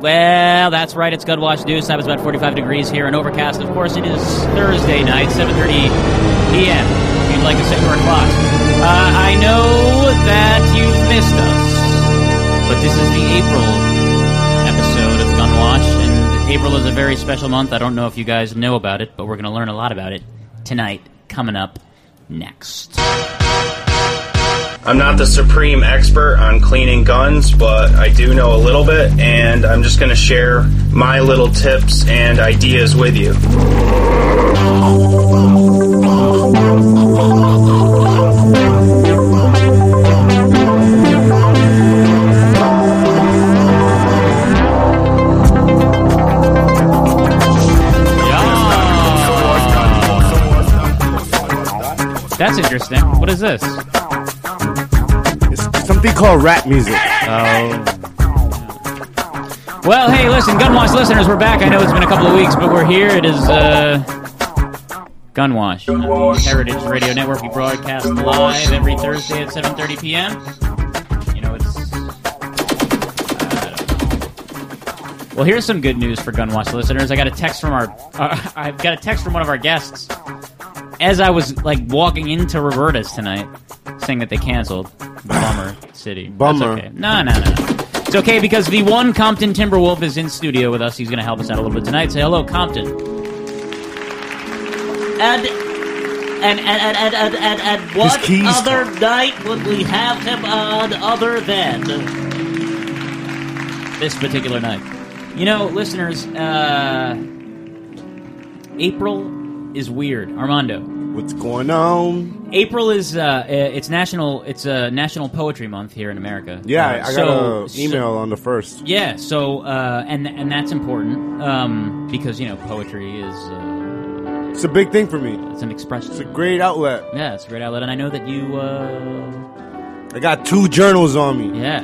Well, that's right. It's Gunwash Deuce. That was about 45 degrees here in Overcast. Of course, it is Thursday night, 7:30 p.m. If you'd like to set your clocks. Uh, I know that you've missed us, but this is the April episode of Gun Gunwash, and April is a very special month. I don't know if you guys know about it, but we're going to learn a lot about it tonight. Coming up next. I'm not the supreme expert on cleaning guns, but I do know a little bit, and I'm just going to share my little tips and ideas with you. That's interesting. What is this? Something called rap music. Oh. Well, hey, listen, Gunwash listeners, we're back. I know it's been a couple of weeks, but we're here. It is uh, Gunwash the Heritage Radio Network. We broadcast live every Thursday at 7:30 p.m. You know, it's. uh, Well, here's some good news for Gunwash listeners. I got a text from our. Uh, I've got a text from one of our guests as I was like walking into Roberta's tonight, saying that they canceled. Bummer City. That's Bummer. okay. No, no, no, no. It's okay because the one Compton Timberwolf is in studio with us. He's going to help us out a little bit tonight. Say hello, Compton. And and and and and and, and, and what keys other night would we have him on other than this particular night? You know, listeners, uh, April is weird. Armando, What's going on? April is uh, it's national it's uh, National Poetry Month here in America. Yeah, Uh, I got so- an email on the first. yeah, so uh, and and that's important um, because you know poetry is uh, It's a big thing for me. it's an expression. It's a great outlet. yeah, it's a great outlet, and I know that you. Uh, I got two journals on me. yeah,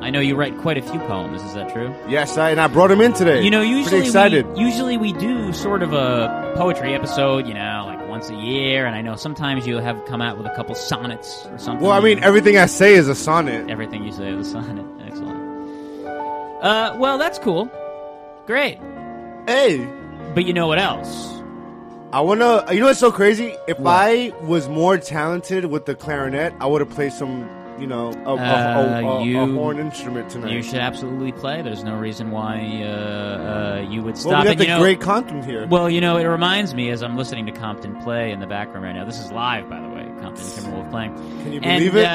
I know you write quite a few poems. Is that true? Yes, I, and I brought them in today. You know, usually pretty excited. We, usually we do sort of a poetry episode. You know, once a year, and I know sometimes you have come out with a couple sonnets or something. well, I mean, everything I say is a sonnet. everything you say is a sonnet. Excellent. Uh, well, that's cool. Great. Hey, But you know what else? I wanna. You know what's so crazy? If I was more talented with the clarinet, I would have played some. You know, a, a- a- a- a horn instrument tonight. You should absolutely play. There's no reason why uh, uh, you would well, stop. we got And, the you know, great Compton here. Well, you know, it reminds me as I'm listening to Compton play in the background right now. This is live, by the way. Compton Timberwolf playing. Can you and, believe it? Uh,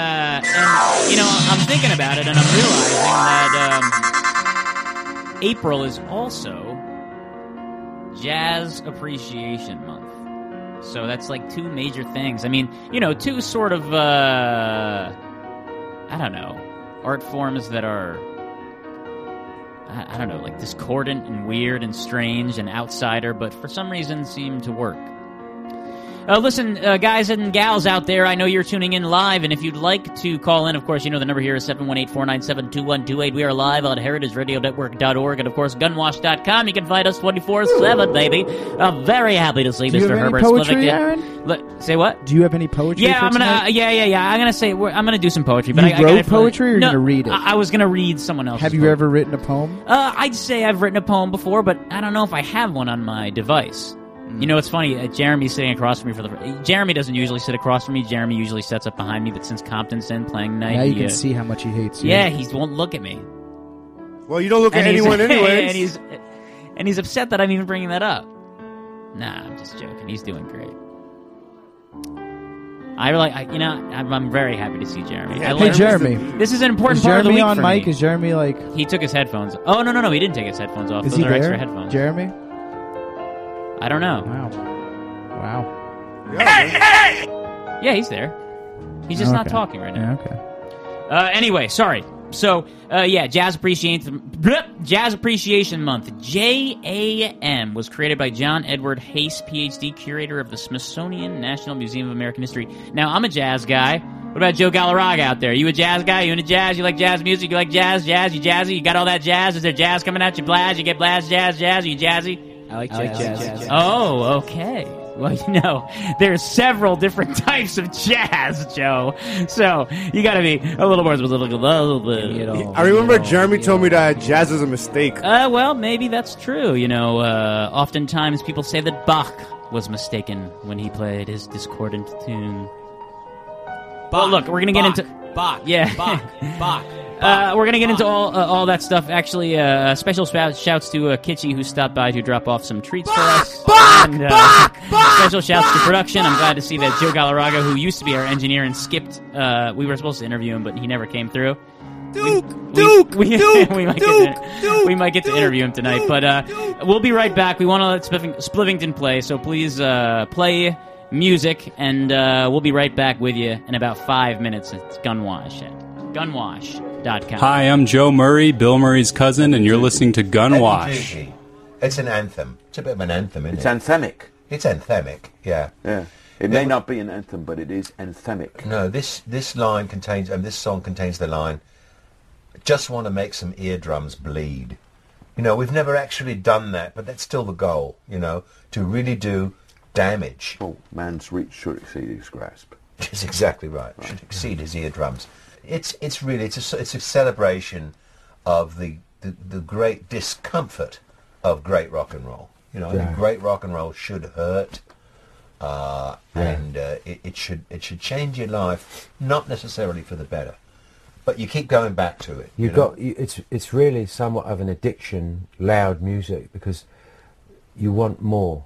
and you know, I'm thinking about it, and I'm realizing that um, April is also Jazz Appreciation Month. So that's like two major things. I mean, you know, two sort of uh, I don't know, art forms that are I, I don't know, like discordant and weird and strange and outsider, but for some reason seem to work. Uh, listen, uh, guys and gals out there, I know you're tuning in live, and if you'd like to call in, of course, you know the number here is 718-497-2128. We are live on heritageradionetwork.org and, of course, gunwash.com. You can find us 24-7, baby. I'm very happy to see Do you Mr. Herbert poetry, Aaron? Le- say what? Do you have any poetry? Yeah, for I'm gonna. Uh, yeah, yeah, yeah. I'm gonna say. I'm gonna do some poetry. But You I, I wrote gotta- poetry or you're gonna read it? I, I was gonna read someone else. Have you poem. ever written a poem? Uh, I'd say I've written a poem before, but I don't know if I have one on my device. You know, it's funny. Uh, Jeremy's sitting across from me for the. Jeremy doesn't usually sit across from me. Jeremy usually sits up behind me. But since Compton's in playing night, Now you he, can uh, see how much he hates you. Yeah, he won't look at me. well, you don't look at he's- anyone anyways. and he's and he's upset that I'm even bringing that up. Nah, I'm just joking. He's doing great. I really, I, you know, I'm, I'm very happy to see Jeremy. I Hey, like- Jeremy. This is an important Is part of the Jeremy week on for mic? me. Is Jeremy like? He took his headphones. Oh no no no! He didn't take his headphones off. Is Those he are there? extra headphones. Jeremy? I don't know. Wow. Wow. Yeah, man. Yeah, he's there. He's just not Okay. talking right now. Yeah. Okay. Uh, anyway, sorry. So, uh, yeah, Jazz Appreciation bleh, Jazz Appreciation Month. JAM was created by John Edward Hayes, PhD, curator of the Smithsonian National Museum of American History. Now, I'm a jazz guy. What about Joe Galarraga out there? You a jazz guy? You into jazz? You like jazz music? You like jazz? Jazz? You jazzy? You got all that jazz? Is there jazz coming out? You blast? You get blast? Jazz? Jazz? Are you jazzy? I like I like jazz. jazz. Oh, okay. Well, you know, there's several different types of jazz, Joe. So you got to be a little more. A little, little bit. I remember Jeremy told me that jazz is a mistake. Uh, well, maybe that's true. You know, uh, oftentimes people say that Bach was mistaken when he played his discordant tune. But look, we're gonna get into Bach, Yeah. Bach, Bach. Uh, we're gonna get into all uh, all that stuff. Actually, uh, special shout- shouts to uh, Kitschy who stopped by to drop off some treats for us. and, uh, Special shouts to production. I'm glad to see that Joe Galarraga, who used to be our engineer and skipped, uh, we were supposed to interview him, but he never came through. Duke, We- Duke, we, Duke, we might Duke, get to, Duke, we might get to Duke, interview him tonight, Duke, but uh, we'll be right back. We want to let Spliffing, Spliffington play, so please uh, play music, and uh, we'll be right back with you in about five minutes. It's Gunwash at gunwash.com. Hi, I'm Joe Murray, Bill Murray's cousin, and you're listening to Gunwash. Heavy-duty. It's an anthem. It's a bit of an anthem, isn't It's it? anthemic. it's anthemic, yeah. Yeah. It may not be an anthem, but it is anthemic. No, this this line contains, um, this song contains the line, "Just want to make some eardrums bleed." You know, we've never actually done that, but that's still the goal. You know, to really do damage. Oh, man's reach should exceed his grasp. That's exactly right. Should exceed his eardrums. It's it's really it's a it's a celebration of the the, the great discomfort of great rock and roll. You know, I Yeah. great rock and roll should hurt, uh, and uh, it, it should it should change your life, not necessarily for the better, but you keep going back to it. You've you know? got you, it's it's really somewhat of an addiction, loud music, because you want more.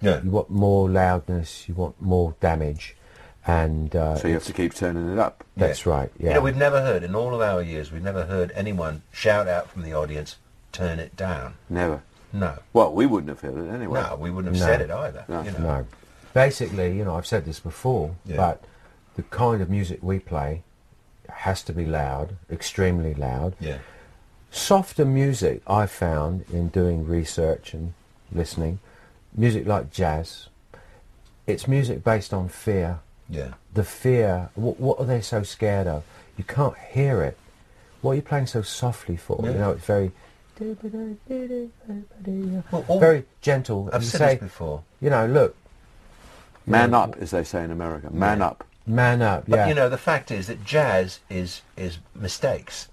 yeah. You want more loudness. You want more damage, and uh, So you have to keep turning it up. that's right. Yeah. You know, we've never heard in all of our years, we've never heard anyone shout out from the audience, "Turn it down." Never. No, Well, we wouldn't have heard it anyway. no, we wouldn't have No. said it either. No. you know. No. Basically, you know, I've said this before, Yeah. but the kind of music we play has to be loud, extremely loud. Yeah. Softer music, I found in doing research and listening, music like jazz, it's music based on fear. Yeah. The fear, what, what are they so scared of? You can't hear it. What are you playing so softly for? Yeah. You know, it's very, Well, all- very gentle. I've You said say, this before. you know, look, Man up, as they say in America. Man up. man up. But yeah. you know, the fact is that jazz is is mistakes.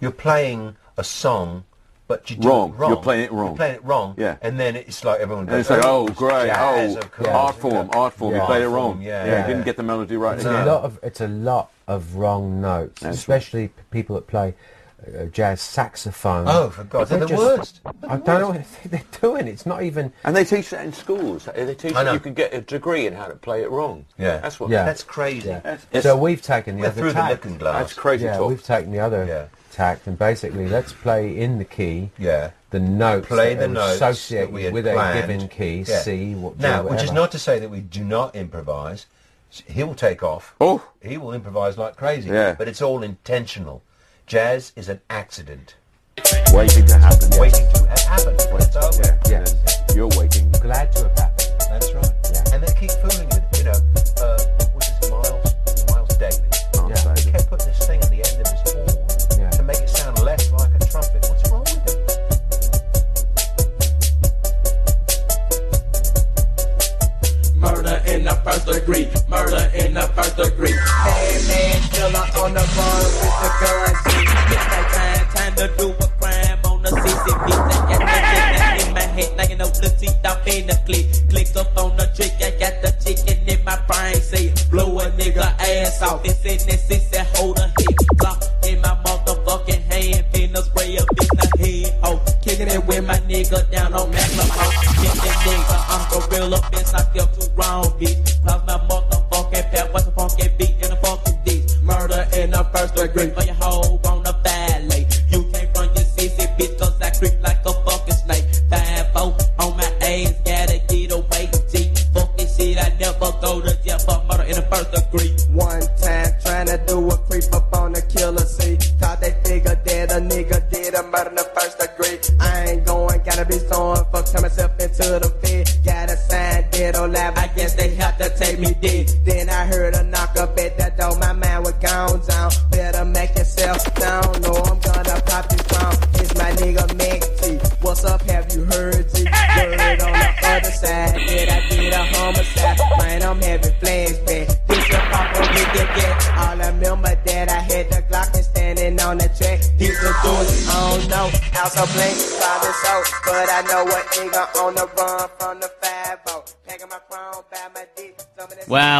You're playing a song, but you do Wrong. it wrong. You're playing it wrong. You're playing it wrong. Yeah. And then it's like everyone And goes, it's like, oh, great. jazz, oh, art form, art form. Yeah. You played it wrong. yeah, you yeah. didn't get the melody right It's again. a lot of it's a lot of wrong notes, That's especially p- people that play uh, jazz saxophone. Oh, for God, they're They're the just- worst. I don't know what they're doing. It's not even. And they teach that in schools. They teach that you can get a degree in how to play it wrong. Yeah. That's what. Yeah. That's crazy. That's, so we've taken the other through the looking glass. that's crazy yeah, talk. we've taken the other Yeah. Tact, and basically let's play in the key. Yeah. The notes Play that the are notes associated that we had with planned. a given key. Yeah. C. What, Now, whatever. which is not to say that we do not improvise. He will take off. Oh. He will improvise like crazy. Yeah. But it's all intentional. Jazz is an accident. waiting to happen. Waiting to ha- happen. When it's over. Yeah. Yeah. And You're waiting. glad to have happened. That's right. Yeah. And they keep fooling with it. You know, uh, degree. Murder in the first degree.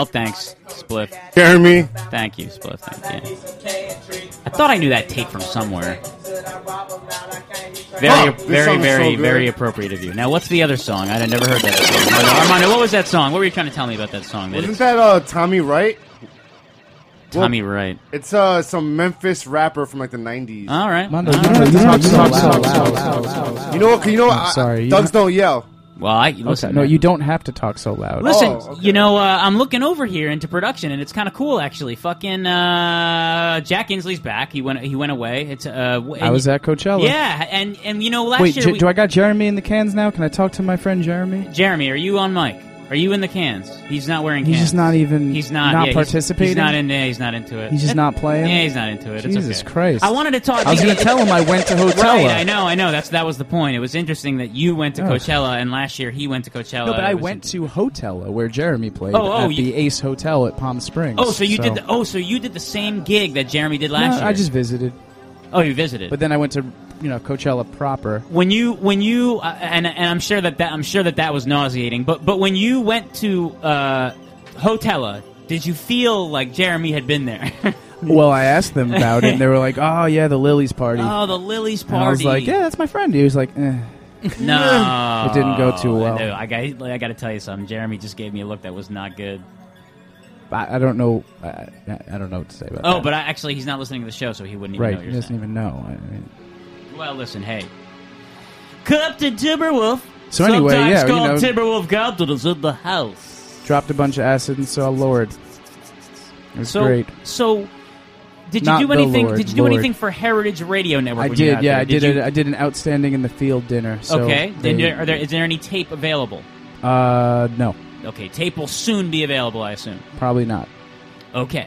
Well, thanks, Spliff. Jeremy. Thank you, Spliff. Thank you. I thought I knew that tape from somewhere. Very, Oh, very, very, so very appropriate of you. Now, what's the other song? I had never heard that song. Armando, what was that song? What were you trying to tell me about that song? That Wasn't it's that uh Tommy Wright? Tommy Wright. It's uh some Memphis rapper from like the '90s. All right. Mondo, All you right. know what? You know what? I'm sorry. you Thugs don't- don't yell. Well, I listen. Okay, no, man. you don't have to talk so loud. Listen, Oh, okay. you know, uh, I'm looking over here into production, and it's kind of cool, actually. Fucking uh, Jack Inslee's back. He went. He went away. It's. Uh, w- I and- was at Coachella. Yeah, and and you know, last Wait, year. J- we- do I got Jeremy in the cans now? Can I talk to my friend Jeremy? Jeremy, are you on mic? Are you in the cans? He's not wearing He's cans. just not even. He's not. not yeah, participating. He's, not in. Yeah, he's not into it. He's just not playing? Yeah, he's not into it. Jesus it's okay. Christ. I wanted to talk. I was going to tell him I went to Hotella. Right, I know, I know. That's that was the point. It was interesting that you went to Ugh. Coachella, and last year he went to Coachella. No, but I went to Hotella where Jeremy played Oh, oh, at you- the Ace Hotel at Palm Springs. Oh, so you did. The, oh, so you did the same gig that Jeremy did last No, year. I just visited. Oh, you visited. But then I went to you know Coachella proper. when you when you uh, and and I'm sure that, that I'm sure that that was nauseating. But but when you went to uh, Hotella, did you feel like Jeremy had been there? Well, I asked them about it, and they were like, "Oh yeah, the Lily's party." oh, the Lily's party. and I was like, "Yeah, that's my friend." He was like, eh. No, It didn't go too well. I, know. I got I got to tell you something. Jeremy just gave me a look that was not good. I, I don't know. I, I don't know what to say about Oh, that. but I, actually, he's not listening to the show, so he wouldn't even right, know what he doesn't saying. even know. I mean, Well, listen, hey. Captain Timberwolf. So anyway, sometimes yeah, you called know- Timberwolf Captain is in the house. dropped a bunch of acid and saw Lorde. It was So, great. so did you Not do the anything? Lord, did you do Lord. anything for Heritage Radio Network? I when you did, got yeah. there? I did. you? a, I did an outstanding in the field dinner. So okay. Then they- there, are there, is there any tape available? uh, no, Okay, tape will soon be available, I assume. probably not. Okay.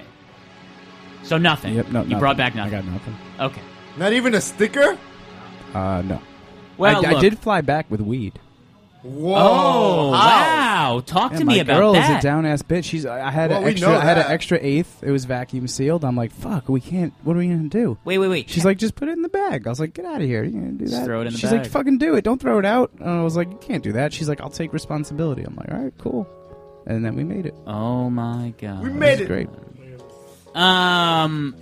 So nothing. Yep, no. You nothing. brought back nothing. I got nothing. Okay. Not even a sticker. Uh, no. Well, I, I look. did fly back with weed. Whoa! Oh wow! Talk Yeah, to my me about girl that. is a down ass bitch. She's. I had Well, an we extra. know I had an that. extra eighth. It was vacuum sealed. I'm like, fuck. We can't. What are we gonna do? Wait, wait, wait. She's like, just put it in the bag. I was like, get out of here. You gonna do Just that? throw it in the She's bag. like, fucking do it. Don't throw it out. And I was like, you can't do that. She's like, I'll take responsibility. I'm like, all right, cool. And then we made it. Oh my god. We made was it. great. Um,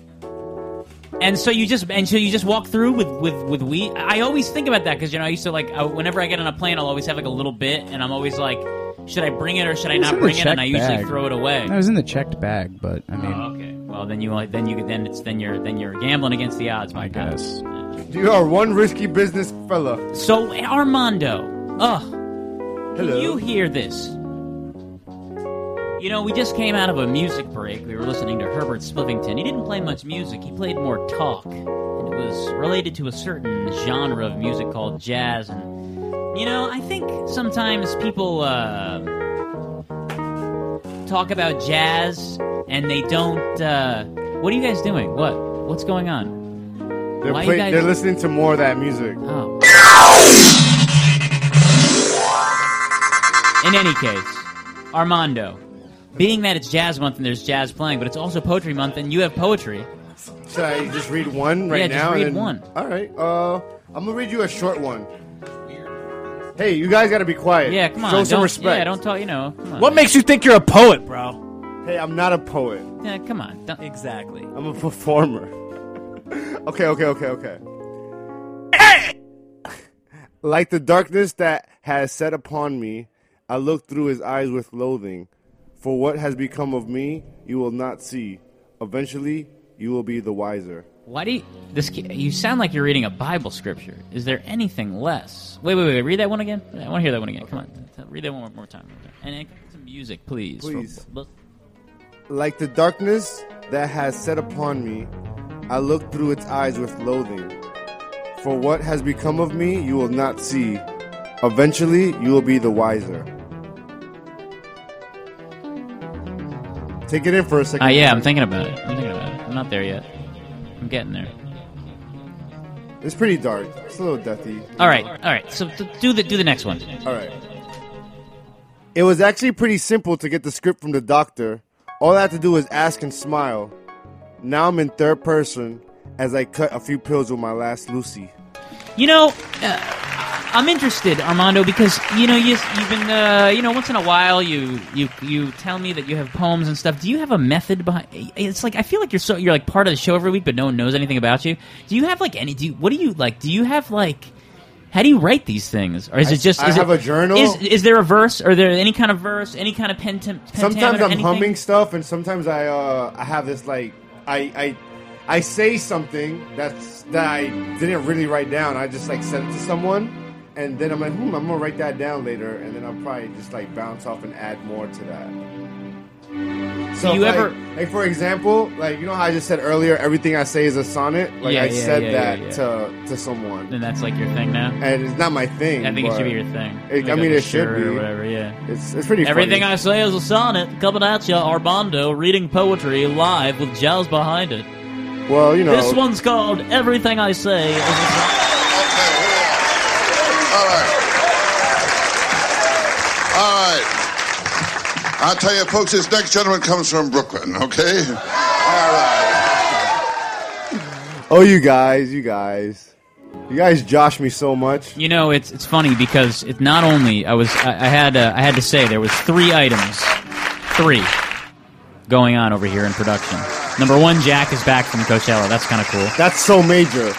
and so you just and so you just walk through with with with weed. I always think about that because you know I used to like I, whenever I get on a plane, I'll always have like a little bit, and I'm always like, should I bring it or should I was not in the bring it? And I usually bag. throw it away. I was in the checked bag, but I mean, Oh, okay. Well, then you then you then it's then you're then you're gambling against the odds, my I God. guess. You are one risky business fella. So Armando, ugh, Hello. you hear this? You know, we just came out of a music break. We were listening to Herbert Spliffington. He didn't play much music. He played more talk, and it was related to a certain genre of music called jazz. And you know, I think sometimes people uh, talk about jazz and they don't. Uh, what are you guys doing? What? What's going on? They're, play- guys- they're listening to more of that music. Oh. In any case, Armando, being that it's jazz month and there's jazz playing, but it's also poetry month and you have poetry. Should I just read one right Yeah, just now? and read then- one. All right. Uh, I'm gonna read you a short one. Hey, you guys gotta be quiet. Yeah, come on. Show some don't, respect. Yeah, don't talk, you know. Come on. What makes you think you're a poet, bro? Hey, I'm not a poet. Yeah, come on. Don't, Exactly. I'm a performer. okay, okay, okay, okay. like the darkness that has set upon me, I look through his eyes with loathing. For what has become of me, you will not see. Eventually, you will be the wiser. why do you, this? You sound like you're reading a Bible scripture. Is there anything less? Wait, wait, wait. Read that one again. I want to hear that one again. Come on, read that one more, time. And then some music, please. Please. Like the darkness that has set upon me, I look through its eyes with loathing. For what has become of me, you will not see. Eventually, you will be the wiser. Take it in for a second. Ah, yeah, I'm thinking about it. I'm thinking about it. I'm not there yet. I'm getting there. It's pretty dark. It's a little deathy. All right, all right. So th- do the do the next one. All right. It was actually pretty simple to get the script from the doctor. All I had to do was ask and smile. Now I'm in third person as I cut a few pills with my last Lucy. You know, uh, I'm interested, Armando, because you know you, you've been, uh, you know, once in a while you you you tell me that you have poems and stuff. Do you have a method behind? It's like I feel like you're so you're like part of the show every week, but no one knows anything about you. Do you have like any? Do you, what do you like? Do you have like? How do you write these things, or is I- it just? I is have it, a journal. Is, is there a verse? Or there any kind of verse? Any kind of pentam? Sometimes I'm anything? humming stuff, and sometimes I uh, I have this like I I I say something that's that I didn't really write down. I just like send it to someone, and then I'm like, hmm, I'm gonna write that down later, and then I'll probably just like bounce off and add more to that. So you like, ever- like for example, like you know how I just said earlier, everything I say is a sonnet. Like Yeah, I yeah, said yeah, that yeah, yeah. to to someone, And that's like your thing now. and it's not my thing. I think it should be your thing. It, Like I a mean, it should be or whatever. Yeah. It's it's pretty. Everything funny. I say is a sonnet coming at you, Armando, reading poetry live with jazz behind it. Well, you know, This one's called Everything I Say is a All right. All right. I'll tell you, folks, this next gentleman comes from Brooklyn, okay? All right. Oh, you guys, you guys, you guys josh me so much. You know, it's it's funny because it not only I was I, I had uh, I had to say there was three items, three going on over here in production. Number one, Jack is back from Coachella. That's kind of cool. That's so major.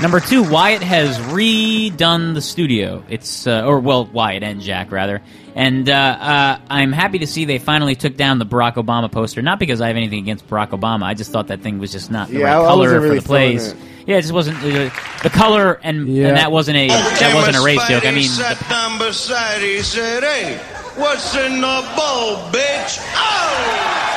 Number two, Wyatt has redone the studio. It's uh, or well, Wyatt and Jack rather. And uh, uh, I'm happy to see they finally took down the Barack Obama poster. Not because I have anything against Barack Obama. I just thought that thing was just not the Yeah, right I color wasn't really for the place. feeling Yeah, it just wasn't uh, the color, and, Yeah. and that wasn't a that wasn't a race joke. I mean, sat down beside, he said, "Hey, what's in the bowl, bitch?"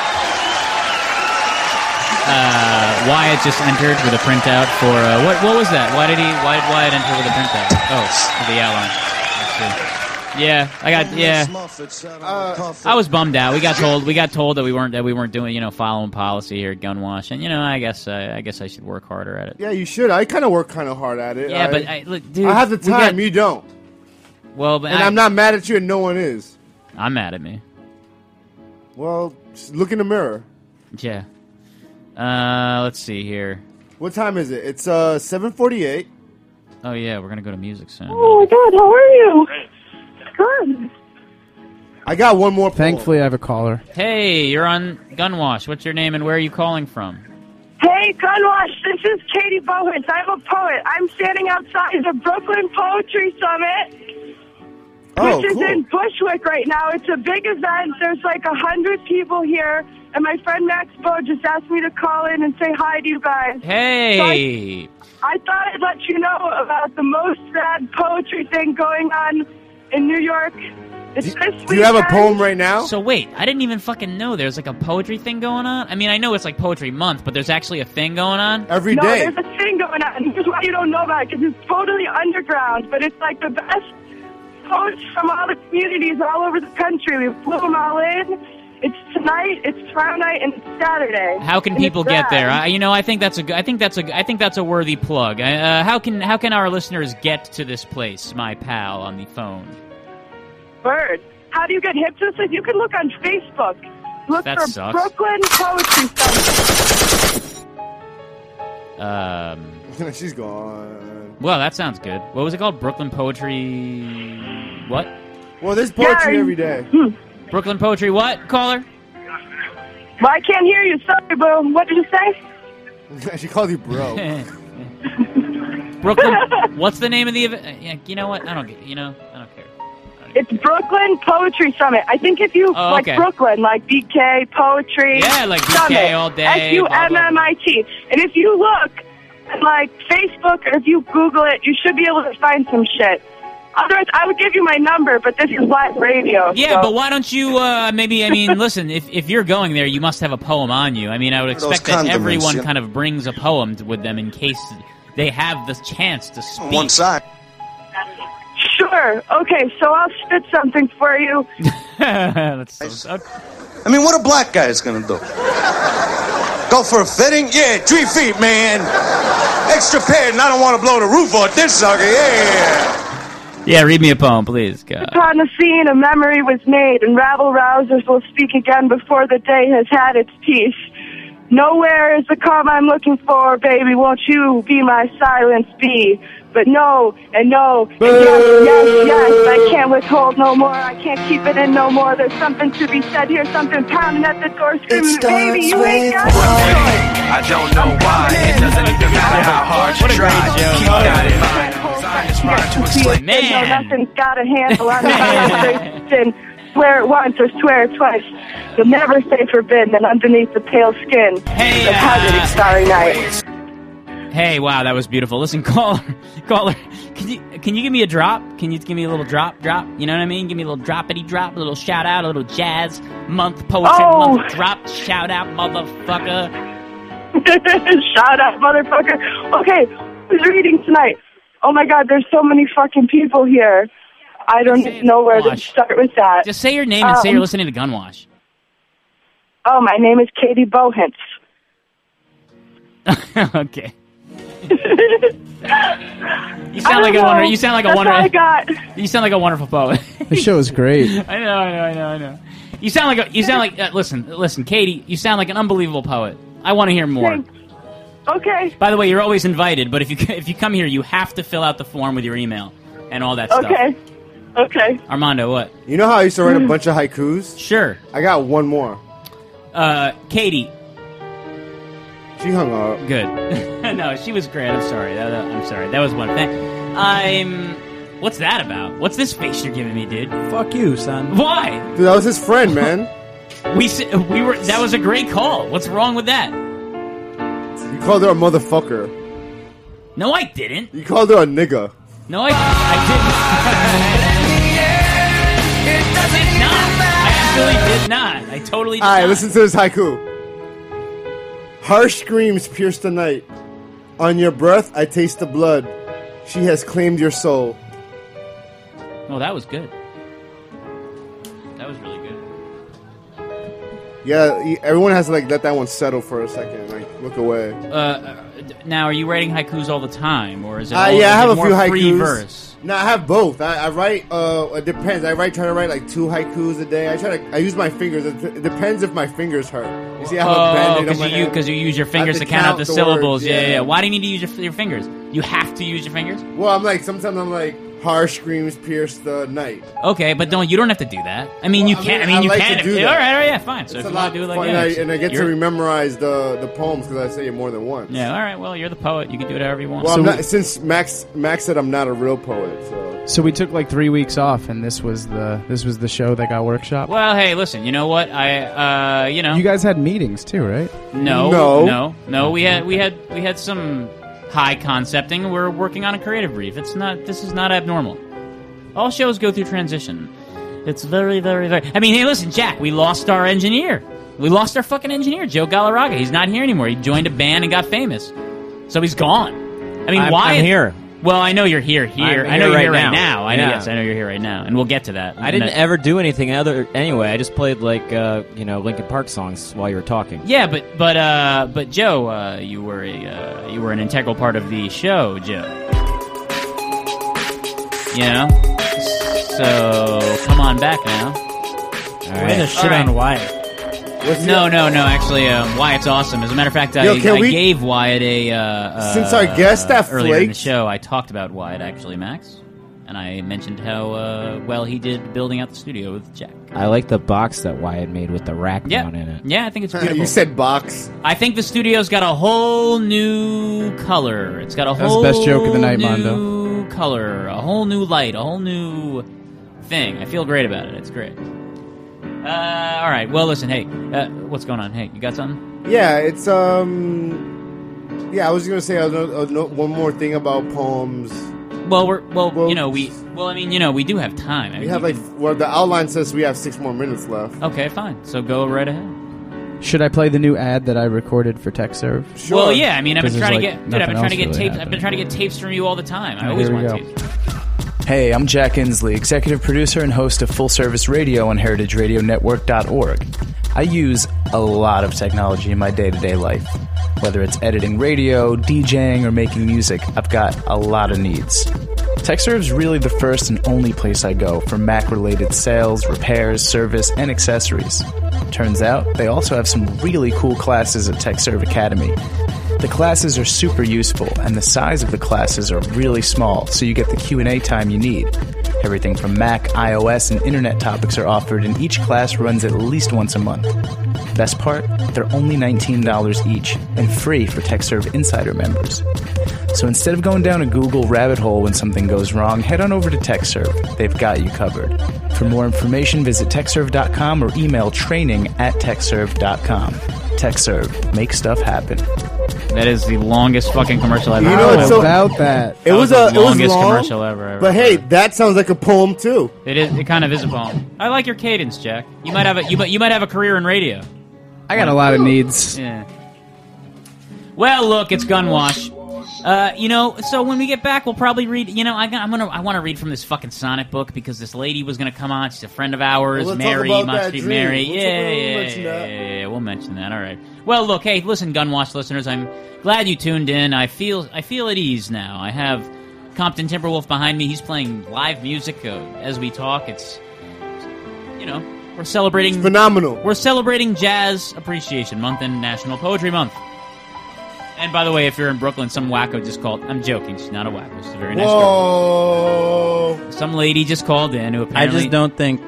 Uh, Wyatt just entered with a printout for uh, what? What was that? Why did he? Why did Wyatt enter with a printout? Oh, for the outline. Yeah, I got yeah. I was bummed out. We got told we got told that we weren't that we weren't doing you know following policy here at Gunwash, and you know I guess uh, I guess I should work harder at it. Yeah, you should. I kind of work kind of hard at it. Yeah, I, but I, look, dude, I have the we got- time. you don't. Well, but and I, I'm not mad at you, and no one is. I'm mad at me. Well, look in the mirror. Yeah. Uh, let's see here. What time is it? It's uh 7:48. Oh yeah, we're gonna go to music soon. Oh my god, how are you? Good. I got one more. Thankfully, I have a caller. Hey, you're on Gunwash. What's your name and where are you calling from? Hey, Gunwash, this is Katie Bowens. I'm a poet. I'm standing outside the Brooklyn Poetry Summit, Oh, which is cool. in Bushwick right now. It's a big event. There's like a hundred people here, and my friend Max Bo just asked me to call in and say hi to you guys. Hey. I thought I'd let you know about the most rad poetry thing going on in New York. It's this Do you have a poem right now? So wait, I didn't even fucking know there's like a poetry thing going on. I mean, I know it's like Poetry Month, but there's actually a thing going on every no, there's a thing going on. Here's why you don't know about it, because it's totally underground, but it's like the best poets from all the communities all over the country. We flew them all in. It's tonight, it's tomorrow night, and it's Saturday. How can people get there? I, you know, I think that's a g- I think that's a I think that's a worthy plug. Uh, how can how can our listeners get to this place, my pal, on the phone? Bird, How do you get hip to this? You can look on Facebook. Look That for sucks. Brooklyn Poetry Summit. Um, She's gone. well, that sounds good. What was it called? Brooklyn Poetry. What? Well, there's poetry every day. Brooklyn Poetry. What caller? Well, I can't hear you. Sorry, boo. What did you say? she called you bro. Brooklyn. what's the name of the event? Yeah, you know what? I don't get. You know, I don't care. It's Brooklyn Poetry Summit. I think if you Oh, like okay. Brooklyn, like BK Poetry. Yeah, like BK Summit, all day, S U M M I T. And if you look like Facebook or if you Google it, you should be able to find some shit. Otherwise, I would give you my number, but this is live radio. Yeah, so- but why don't you? Uh, maybe I mean, listen. If if you're going there, you must have a poem on you. I mean, I would expect that everyone yeah. kind of brings a poem with them in case they have the chance to speak. One side. Sure. Okay, so I'll spit something for you. That's so, I mean, what a black guy is gonna do? Go for a fitting? Yeah, three feet, man. Extra padding. I don't want to blow the roof off this sucker. Yeah. Yeah, read me a poem, please. Go. Upon the scene, a memory was made, and rabble rousers will speak again before the day has had its peace. Nowhere is the calm I'm looking for, baby. Won't you be my silence be? But no, and no, and yes, yes, yes. I can't withhold no more. I can't keep it in no more. There's something to be said here, something pounding at the door, screaming, baby, you ain't got no choice. I don't know why. It doesn't even matter how hard you try. Keep that in mind. I just trying to explain. No, nothing's got a handle on conversation. Swear it once or swear it twice. You'll never say forbidden underneath the pale skin. Hey, the positive uh, starry night. Hey, wow, that was beautiful. Listen, caller, caller, can you can you give me a drop? Can you give me a little drop, drop? You know what I mean? Give me a little droppity drop, a little shout out, a little jazz month poetry Oh. month drop shout out, motherfucker. Shout out, motherfucker. Okay, who's reading tonight? Oh my god, there's so many fucking people here. I don't know where to start with that. Just say your name and say Um, you're listening to Gunwash. Oh, my name is Katie Bowens. okay. You sound like a know. wonder. You sound like a That's wonder. all I got. You sound like a wonderful poet. The show is great. I know, I know, I know, I know. You sound like a. You sound like. Uh, listen, listen, Katie. You sound like an unbelievable poet. I want to hear more. Okay. By the way, you're always invited, but if you if you come here, you have to fill out the form with your email and all that stuff. Okay. Okay. Armando, what? You know how I used to write a bunch of haikus? Sure. I got one more. Uh, Katie. She hung up. Good. no, she was great. I'm sorry. That, that- I'm sorry. That was one thing. I'm. What's that about? What's this face you're giving me, dude? Fuck you, son. Why? Dude, that was his friend, man. We s- we were. That was a great call. What's wrong with that? You called her a motherfucker. No, I didn't. You called her a nigga. No, I, I didn't. I did not. I actually did not. I totally did Alright, not. listen to this haiku. Harsh screams pierce the night. On your breath, I taste the blood. She has claimed your soul. Oh, that was good. Yeah, everyone has to like let that one settle for a second. Like look away. Uh, Uh, now, are you writing haikus all the time, or is it? Uh, yeah, I have a few haikus. verse? No, I have both. I, I write. Uh, it depends. I write try to write like two haikus a day. I try to. I use my fingers. It, it depends if my fingers hurt. You see, I have Oh, because you because you use your fingers to to count out the, the syllables. words, yeah, yeah. yeah. Why do you need to use your, your fingers? You have to use your fingers. Well, I'm like sometimes I'm like harsh screams pierce the night. Okay, but don't you don't have to do that. I mean, you Well, can. I I mean, you like can. to if- do all that. right, all right, yeah, fine. So it's if a you lot want to do it like fun, that, and I, it's- and I get to you're- memorize the the poems because I say it more than once. Yeah, all right. Well, you're the poet. You can do it however you want. Well, I'm not, since Max Max said I'm not a real poet, so So we took like three weeks off, and this was the this was the show that got workshop. Well, hey, listen. You know what? I, uh, you know, You guys had meetings too, right? No, No. no, no. We had we had we had some high concepting. We're working on a creative brief. It's not. This is not abnormal. All shows go through transition. It's very, very, very. I mean, hey, listen, Jack. We lost our engineer. We lost our fucking engineer, Joe Galarraga. He's not here anymore. He joined a band and got famous, so he's gone. I mean, I'm- why? I'm here. Well, I know you're here. Here, I'm I know here you're right here right now. now. I know. Yeah. Yes, I know you're here right now, and we'll get to that. I didn't And ever do anything other anyway. I just played like uh, you know Linkin Park songs while you were talking. Yeah, but but uh, but Joe, uh, you were a uh, you were an integral part of the show, Joe. You know, so come on back now. Way to shit on Wyatt. No, no, no. Actually, um, Wyatt's awesome. As a matter of fact, I, Yo, can I we- gave Wyatt a. Uh, uh, Since our guest that earlier in the show, I talked about Wyatt actually, Max, and I mentioned how uh, well he did building out the studio with Jack. I like the box that Wyatt made with the rack Yeah. down in it. Yeah, I think it's beautiful. you said box. I think the studio's got a whole new color. It's got a That whole the best joke of the night, new Mondo. color, a whole new light, a whole new thing. I feel great about it. It's great. Uh, all right. Well, listen. Hey, uh, what's going on? Hey, you got something? Yeah, it's um. Yeah, I was gonna say another, ano- one more thing about poems. Well, we're well, you know, we well, I mean, you know, we do have time. I We mean, have like well, the outline says we have six more minutes left. Okay, fine. So go right ahead. Should I play the new ad that I recorded for TechServe? Sure. Well, yeah. I mean, I've been 'Cause trying to get, like, dude. I've been trying to get really tapes. I've been trying to get tapes from you all the time. I always here we want go. tapes. Hey, I'm Jack Inslee, executive producer and host of Full Service Radio on heritageradionetwork.org. I use a lot of technology in my day to day life. Whether it's editing radio, DJing, or making music, I've got a lot of needs. TechServe's really the first and only place I go for Mac related sales, repairs, service, and accessories. Turns out, they also have some really cool classes at TechServe Academy. The classes are super useful, and the size of the classes are really small, so you get the Q&A time you need. Everything from Mac, iOS, and internet topics are offered, and each class runs at least once a month. Best part, they're only $19 each and free for TechServe Insider members. So instead of going down a Google rabbit hole when something goes wrong, head on over to TechServe. They've got you covered. For more information, visit TechServe.com or email training at TechServe.com. TechServe. Make stuff happen. That is the longest fucking commercial I've ever. You know heard. what's so about that? It was, the a it was longest long, commercial ever. ever. But hey, that sounds like a poem too. It is. It kind of is a poem. I like your cadence, Jack. You might have a you might you might have a career in radio. I got a lot of needs. Yeah. Well, look, it's Gunwash. Uh, you know, so when we get back, we'll probably read. You know, I, I'm gonna, I want to read from this fucking Sonic book because this lady was gonna come on. She's a friend of ours, Well, Mary, Must Be. Mary. We'll Yeah, yeah, we'll yeah, mention yeah, that. yeah, yeah, We'll mention that. All right. Well, look, hey, listen, Gunwash listeners, I'm glad you tuned in. I feel, I feel at ease now. I have Compton Timberwolf behind me. He's playing live music uh, as we talk. It's, you know, we're celebrating phenomenal. We're celebrating Jazz Appreciation Month and National Poetry Month. And by the way, if you're in Brooklyn, some wacko just called. I'm joking. She's not a wacko. She's a very nice Whoa. girl. Some lady just called in who apparently. I just don't think.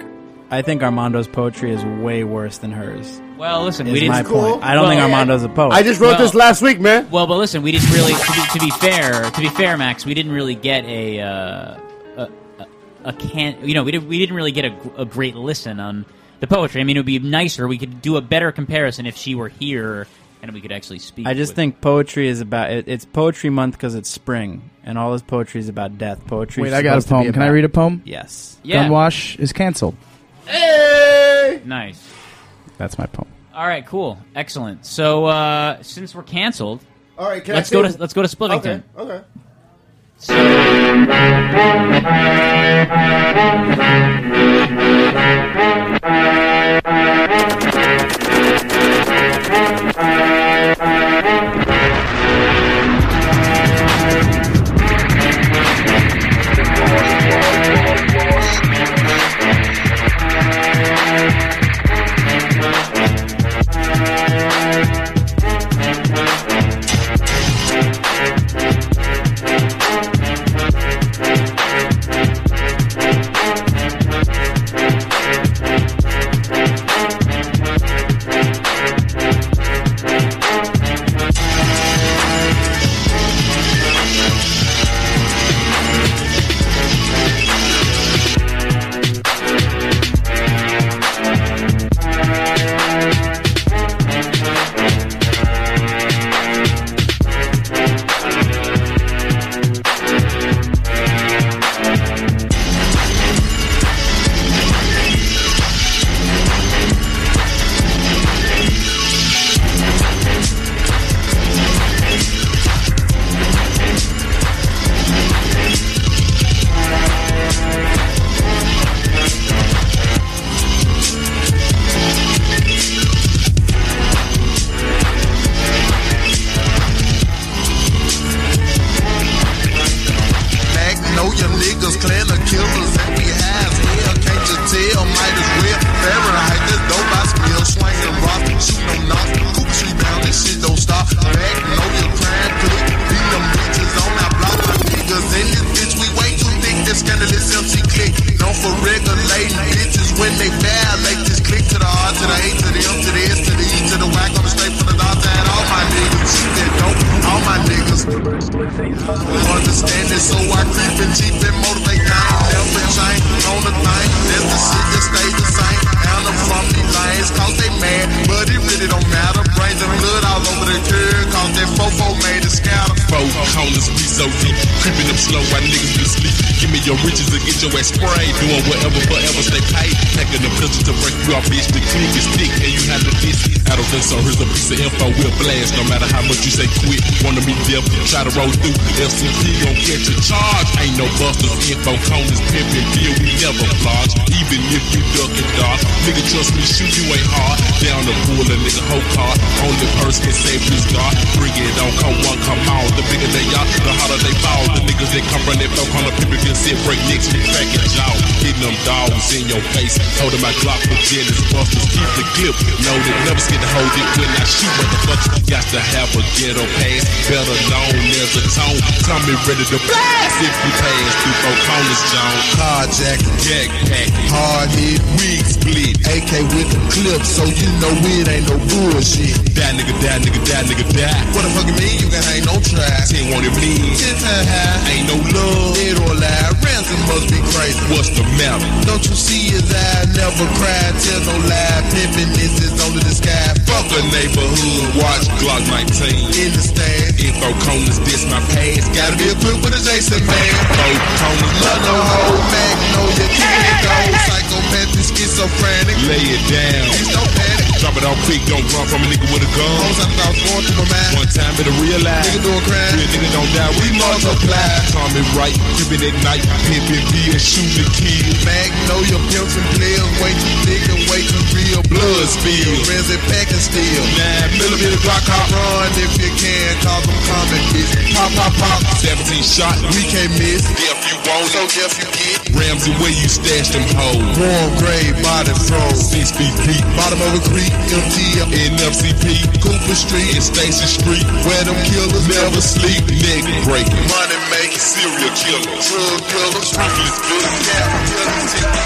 I think Armando's poetry is way worse than hers. Well, listen, is we didn't. my point. I don't think Well, Armando's a poet. I just wrote this last week, man. Well, but listen, we didn't really. To be, to be fair, to be fair, Max, we didn't really get a uh, a, a, a can. You know, we didn't we didn't really get a, a great listen on the poetry. I mean, it would be nicer. We could do a better comparison if she were here and we could actually speak. I just with- think poetry is about. It, it's poetry month because it's spring, and all his poetry is about death. Poetry. Wait, I got a poem. Can I read a poem? Yes. Yeah. Gunwash is canceled. Hey! Nice. That's my poem. All right, cool, excellent. So uh, since we're canceled, All right, can let's I go to let's go to Spliffington. Okay. Okay. Magnolia your ass sprayed. Doing whatever, forever stay paid. Taking the pistol to break you off, bitch. The click is thick and you have to diss. I don't think so. Here's a piece of info we'll blast. No matter how much you say quit, wanna be deaf, try to roll through. FCP gon' catch a charge. Ain't no busters, info corners, pimpin' deal, we never plodge. Even if you duck and dodge, nigga trust me, shoot you ain't hard. Down the pool, a nigga whole car. Only person can save this God. Bring it on, come one, come on. The bigger they are, the harder they fall. The niggas that come from that folk on the people can sit break necks, we cracking jaw. Hitting them dogs in your face. Holding my Glock for jealous busters. Keep the clip loaded, never to hold it when I shoot. Motherfuckers got to have a ghetto pass, better known as a tone. Tell me ready to blast if you pass through four corners, John. Carjack, jack pack, hard hit, wig split, AK with the clip, so you know it ain't no bullshit. Die nigga, die nigga, die nigga, die. What the fuck you mean? You can hang no try. Ten wanted me, ten time high, ain't no love. Dead or alive, ransom must be crazy. What's the matter? Don't you see his eye? Never cry, tell no lie. Pimpin' this is only the sky. Fuck a neighborhood, watch Glock 19 in the stand. Info corners, this my past. Gotta be equipped with a Jason man. Four corners, love no hoe, magnolia, can't go. Psychopathic, schizophrenic. Lay it down. Please don't panic. Drop it off quick, don't run from a nigga with a gun. Most I thought I was going through my mind. One time it'll realize. Nigga doing crime. Real nigga don't die, we multiply. Time it right, cribbin' at night. Pimpin' beer, shootin' the kill. Magnolia, pimps and players, way too thick and way too real. Blood spill. Renzi packing steel. Nine millimeter Glock hop. Run if you can, cause I'm coming, bitch. Pop, pop, pop. 17 shot, we can't miss. Deaf you won't, so deaf you get. Ramsey, where you stash them hoes? Warm grave, body throw. Six feet deep. Bottom of a creek, MTF. NFCP. Cooper Street and Station Street. Where them killers never sleep. Neck breaking. Money making. Serial killers. Drug killers. Ruthless bitch. First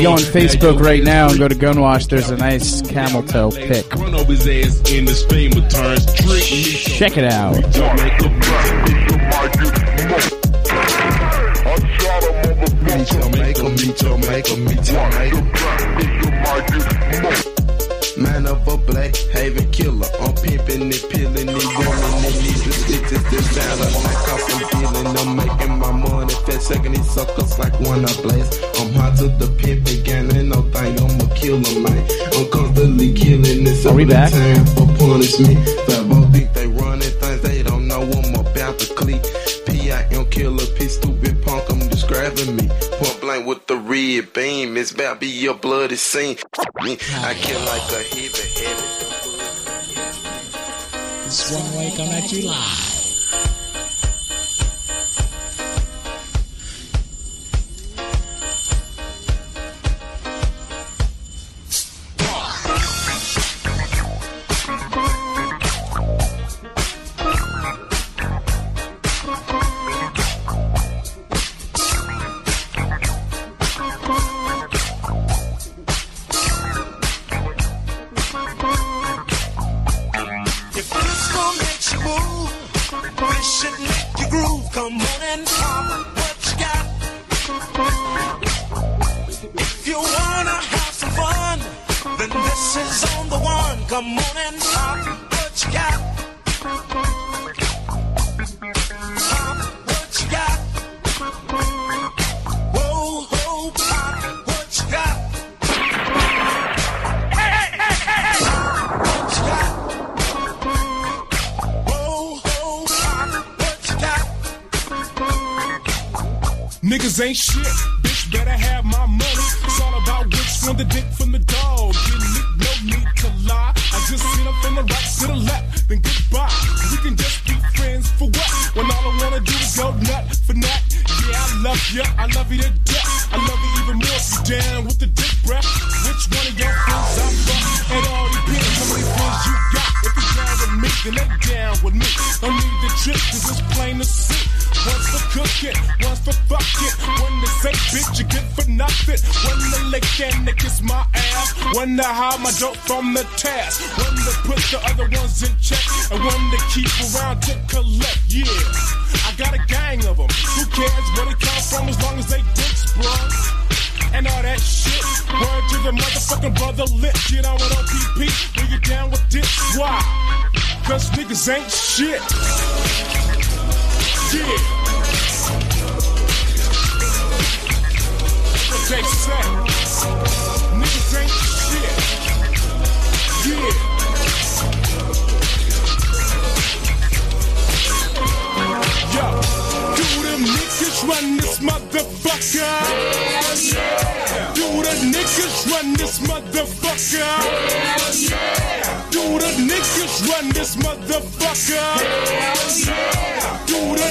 you go on Facebook right now and go to Gunwash, there's a nice camel toe pic. Check it out. Man of a black haven killer. I'm pimping peeling. These bitches, this battle. Like I'm I'm making my money. These suckers like one I'm hot to the I'm constantly killing this. Are we back? Time for punishment. They running things they don't know. I'm about to click. Stupid punk. I'm me. Point blank with the red beam. It's about to be your bloody scene. I kill like a heavy heavy. This one way coming at you live.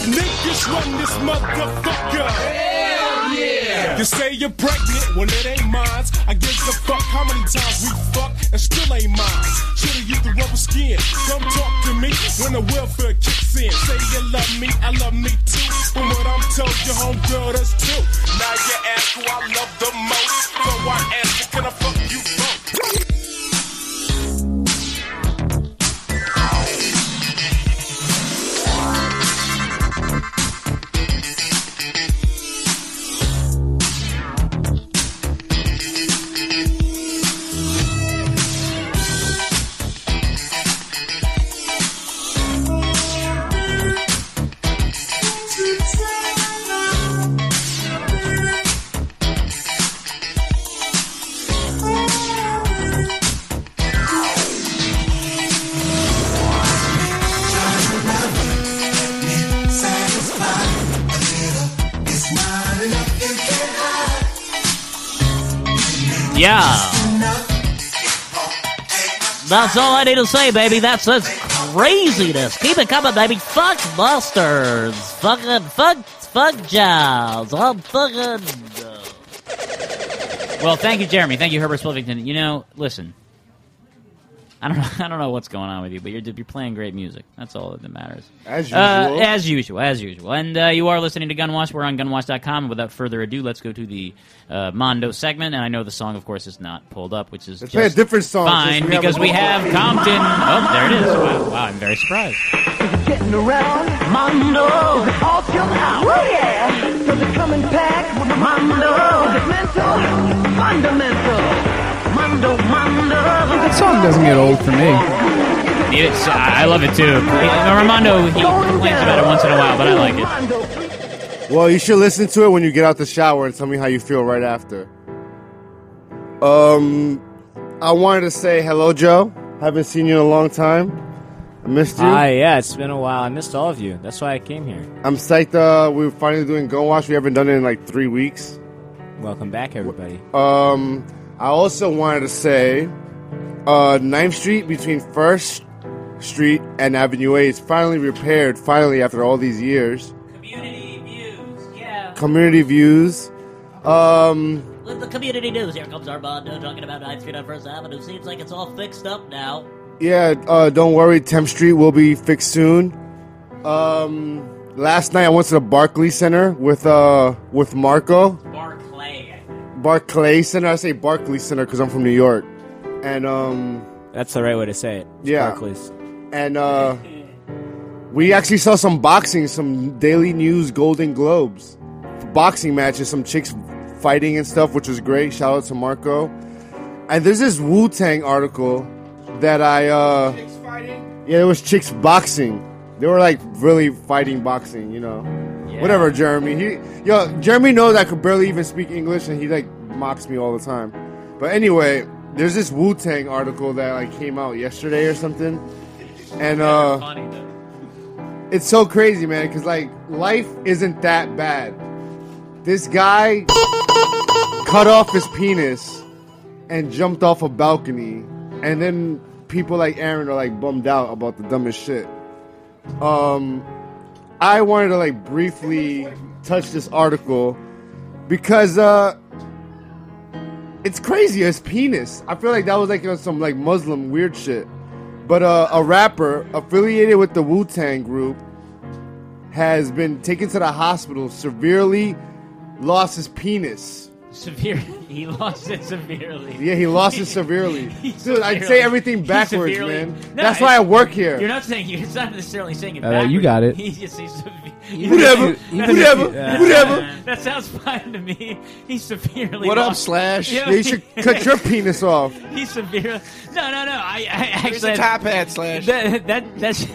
Niggas run this motherfucker. Hell yeah. You say you're pregnant well it ain't mine. I give a fuck how many times we fuck and still ain't mine. Should've used the rubber skin. Come talk to me when the welfare kicks in. Say you love me, I love me too. From what I'm told, your homegirl does too. Now you ask who I love the most. So I ask you, can I fuck you That's all I need to say, baby. That's that's craziness. Keep it coming, baby. Fuck Busters. Fucking fuck fuck Giles. I'm fucking. Uh, well, thank you, Jeremy. Thank you, Herbert Spliffington. You know, listen. I don't know. I don't know what's going on with you, but you're you're playing great music. That's all that matters. As Uh, usual. as usual, as usual. And uh, you are listening to Gunwash. We're on gunwash.com. Without further ado, let's go to the uh, Mondo segment. And I know the song, of course, is not pulled up, which is Let's play a different song Fine, we because a- we have Compton. Oh, there it is. Wow, wow I'm very surprised. Getting around, Mondo, all chill out. Oh yeah, so they're coming back with Mondo, mental, fundamental. Mondo, Mondo. That song doesn't get old for me. It's, I I love it too. Armando, he complains about it once in a while, but I like it. Well, you should listen to it when you get out the shower and tell me how you feel right after. Um, I wanted to say hello, Joe. Haven't seen you in a long time. I missed you. Hi, yeah, it's been a while. I missed all of you. That's why I came here. I'm psyched. Uh, we're finally doing Go Watch. We haven't done it in like three weeks. Welcome back, everybody. Um, I also wanted to say, uh, 9th Street between First Street and Avenue A is finally repaired. Finally, after all these years. Community views, yeah. Community views. Um, With the community news, here comes Armando talking about 9th Street on First Avenue. Seems like it's all fixed up now. Yeah, uh, don't worry. 10th Street will be fixed soon. Um, last night I went to the Barclay Center with uh with Marco. Barclay Center. I say Barclay Center because I'm from New York. And um, That's the right way to say it. It's Yeah. Barclays. and uh, we actually saw some boxing, some Daily News Golden Globes boxing matches, some chicks fighting and stuff, which was great. Shout out to Marco. And there's this Wu Tang article that I uh, yeah, there was chicks boxing. They were like really fighting boxing, you know. Whatever, Jeremy. He yo, Jeremy knows I could barely even speak English, and he like mocks me all the time. But anyway, there's this Wu Tang article that like came out yesterday or something, and uh, it's so crazy, man. Because like life isn't that bad. This guy cut off his penis and jumped off a balcony, and then people like Aaron are like bummed out about the dumbest shit. Um, I wanted to like briefly touch this article because uh, it's crazy. His penis. I feel like that was like uh, some like Muslim weird shit. But uh, a rapper affiliated with the Wu Tang group has been taken to the hospital, severely lost his penis. Severe. He lost it severely. Yeah, he lost it severely. He Dude, I'd say everything backwards, man. No, That's why I work here. You're not saying it's not necessarily saying it. Uh, you got it. He's just he's Whatever, That's- whatever, that's- whatever. That sounds fine to me. He's severely. What up, lost- Slash? Yeah, you should cut your penis off. He's severely. No, no, no. I, I Here's actually. a top hat, Slash. That that that's,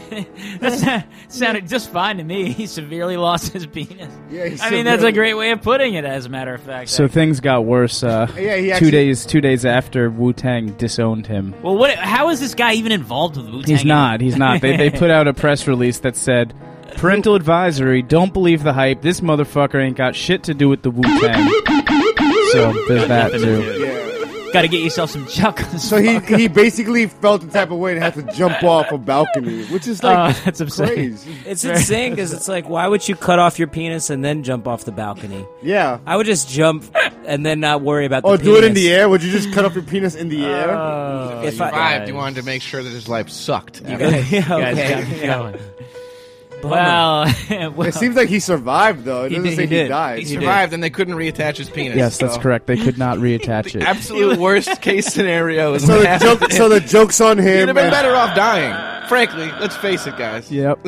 that sounded just fine to me. He severely lost his penis. Yeah, he I mean that's a great way of putting it. As a matter of fact. So things got worse. Uh, Yeah, he two days, two days after Wu Tang disowned him. well, what? How is this guy even involved with Wu Tang? He's not. He's not. They they put out a press release that said, "Parental advisory: Don't believe the hype. This motherfucker ain't got shit to do with the Wu Tang." so there's that too. Got to get yourself some chuckles. So he he basically felt the type of way and had to jump off a balcony, which is like Oh, that's upsetting. crazy. It's insane because it's like, why would you cut off your penis and then jump off the balcony? Yeah. I would just jump and then not worry about. Oh, the do it in penis. the air? Would you just cut off your penis in the oh. air? Oh, If If I- survived, you wanted to make sure that his life sucked. You guys- yeah, guys okay, got me yeah. going. Well, well, it seems like he survived though. It He doesn't did- say he he, did. died. He survived, and they couldn't reattach his penis. Yes, that's so- correct. They could not reattach it. Absolute worst case scenario is So the happened. joke, so the joke's on him. He'd have been and- better off dying. Frankly, let's face it, guys. Yep.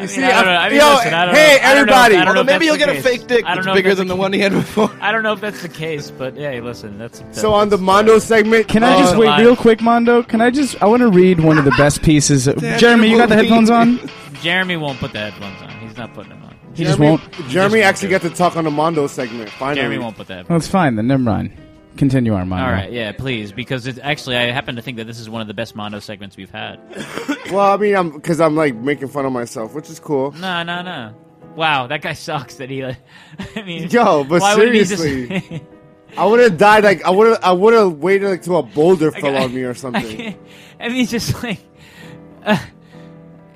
You see, I don't know. I mean, yo, listen, I don't hey know. I don't know- everybody! I don't know Although if maybe that's he'll the get a case. fake dick I don't that's know if bigger that's than the the one he had before. I don't know if that's the case, but hey, listen, that's So on the Mondo segment, Can I just uh, wait real quick, Mondo? Can I just? I want to read one of the best pieces. Jeremy, you got the headphones on? Jeremy won't put the headphones on. He's not putting them on. He just Jeremy, won't. Jeremy actually got to talk on the Mondo segment. Finally, Jeremy won't put the headphones. Well, it's fine then. Never mind. Continue our Mondo. All right, yeah, please, because it's actually I happen to think that this is one of the best Mondo segments we've had. Well, I mean, I'm because I'm like making fun of myself, which is cool. No, no, no. Wow, that guy sucks. That he. Like, I mean, Yo, but why wouldn't he just- seriously, I would have died like I would have. I would have waited like till a boulder fell I- on me or I, something. can't- I mean, just like, uh,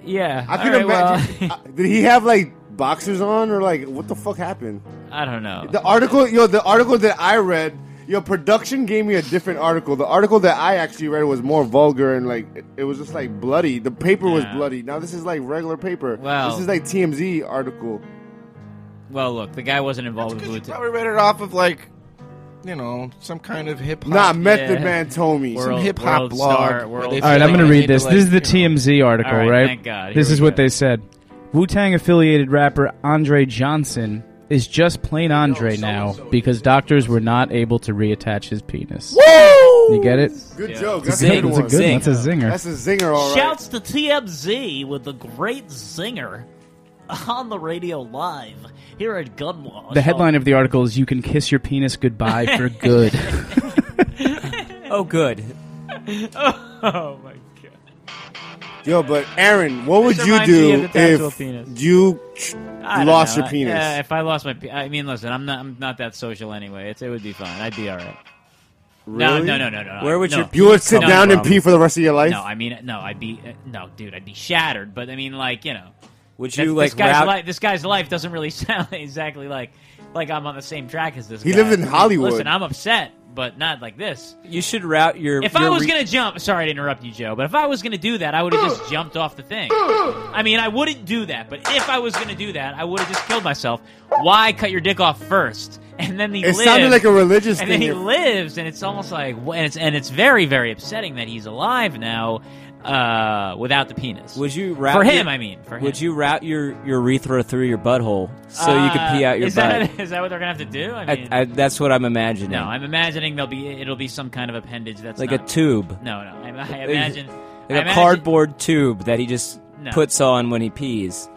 yeah. I all can right, well, imagine. uh, did he have like boxers on or like what the fuck happened? I don't know. The article, yo, the article that I read, your production gave me a different article. The article that I actually read was more vulgar and like it, it was just like bloody. The paper was Yeah. bloody. Now this is like regular paper. Well- this is like TMZ article. well, look, the guy wasn't involved with Wu-Tang. Probably read it off of like, you know, some kind of hip hop. Nah, Method Yeah. Man told me. Some hip hop blog. Star- where World they Star. All right, feel I'm going to read this. like, this is the you know- TMZ article, All right, right? thank God. Here This we is what they said. Wu Tang affiliated rapper Andre Johnson is just plain Andre now because doctors were not able to reattach his penis. Woo! You get it? Good joke. That's That's a a good, good that's a good. That's a zinger. That's a zinger, all right. Shouts to TMZ with the great zinger on the radio live here at Gunwash. The headline of the article is "You can kiss your penis goodbye for good." Oh, good. oh my god. Yo, but Aaron, what would This you reminds me do the tattoo if penis. you I don't lost know. your penis? Yeah, if I lost my, pe- I mean, listen, I'm not, I'm not that social anyway. It's, it would be fine. I'd be all right. No, Really? no, no, no, no. Where would no. your You would sit No, down no, and pee for the rest of your life? No, I mean, no, I'd be, uh, no, dude, I'd be shattered. But I mean, like, you know, Would that's- you like this guy's wrap? life? This guy's life doesn't really sound exactly like, like I'm on the same track as this. He guy. lives in Hollywood. Listen, I'm upset, but not like this. You should route your. If your I was re- gonna jump, sorry to interrupt you, Joe, but if I was gonna do that, I would have just jumped off the thing. I mean, I wouldn't do that, but if I was gonna do that, I would have just killed myself. Why cut your dick off first, and then he It lives, sounded like a religious and thing. then he if- lives, and it's almost like, and it's and it's very very upsetting that he's alive now, uh, without the penis. Would you route for him? your- I mean, for him. Would you route your urethra through your butthole so you could pee Uh, out your is butt? That, is that what they're gonna have to do? I I- mean, I- that's what I'm imagining. no, I'm imagining there'll be it'll be some kind of appendage that's like not, a tube. No, no, I, I imagine like I a imagine- cardboard tube that he just No. puts on when he pees.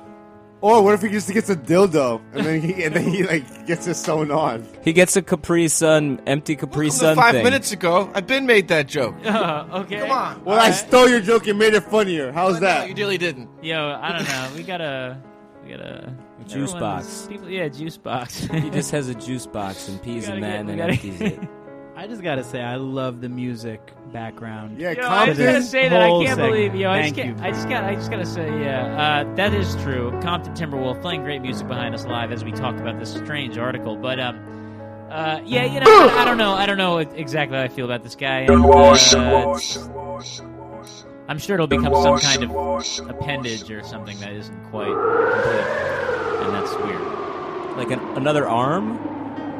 Or what if he just gets a dildo and then he and then he like gets it sewn on? He gets a Capri Sun, empty Capri Welcome to Sun five thing. minutes ago, I've been made that joke. Uh, okay. Come on. Well, I stole your joke and made it funnier. How's that? You really didn't. Yo, I don't know. We gotta, we gotta Juice box. People, yeah, juice box. he just has a juice box and pees gotta in that get- and we then gotta- empties it. I just gotta say, I love the music background. Yeah, Yo, I just gotta say that I can't segment. believe. Yo, I just, Thank can't, you. I just got. I just gotta say, yeah, uh, that is true. Compton Timberwolf playing great music behind us live as we talked about this strange article. But um, uh, yeah, you know, I, I don't know. I don't know exactly how I feel about this guy. And, uh, I'm sure it'll become some kind of appendage or something that isn't quite complete, and that's weird. Like an, another arm?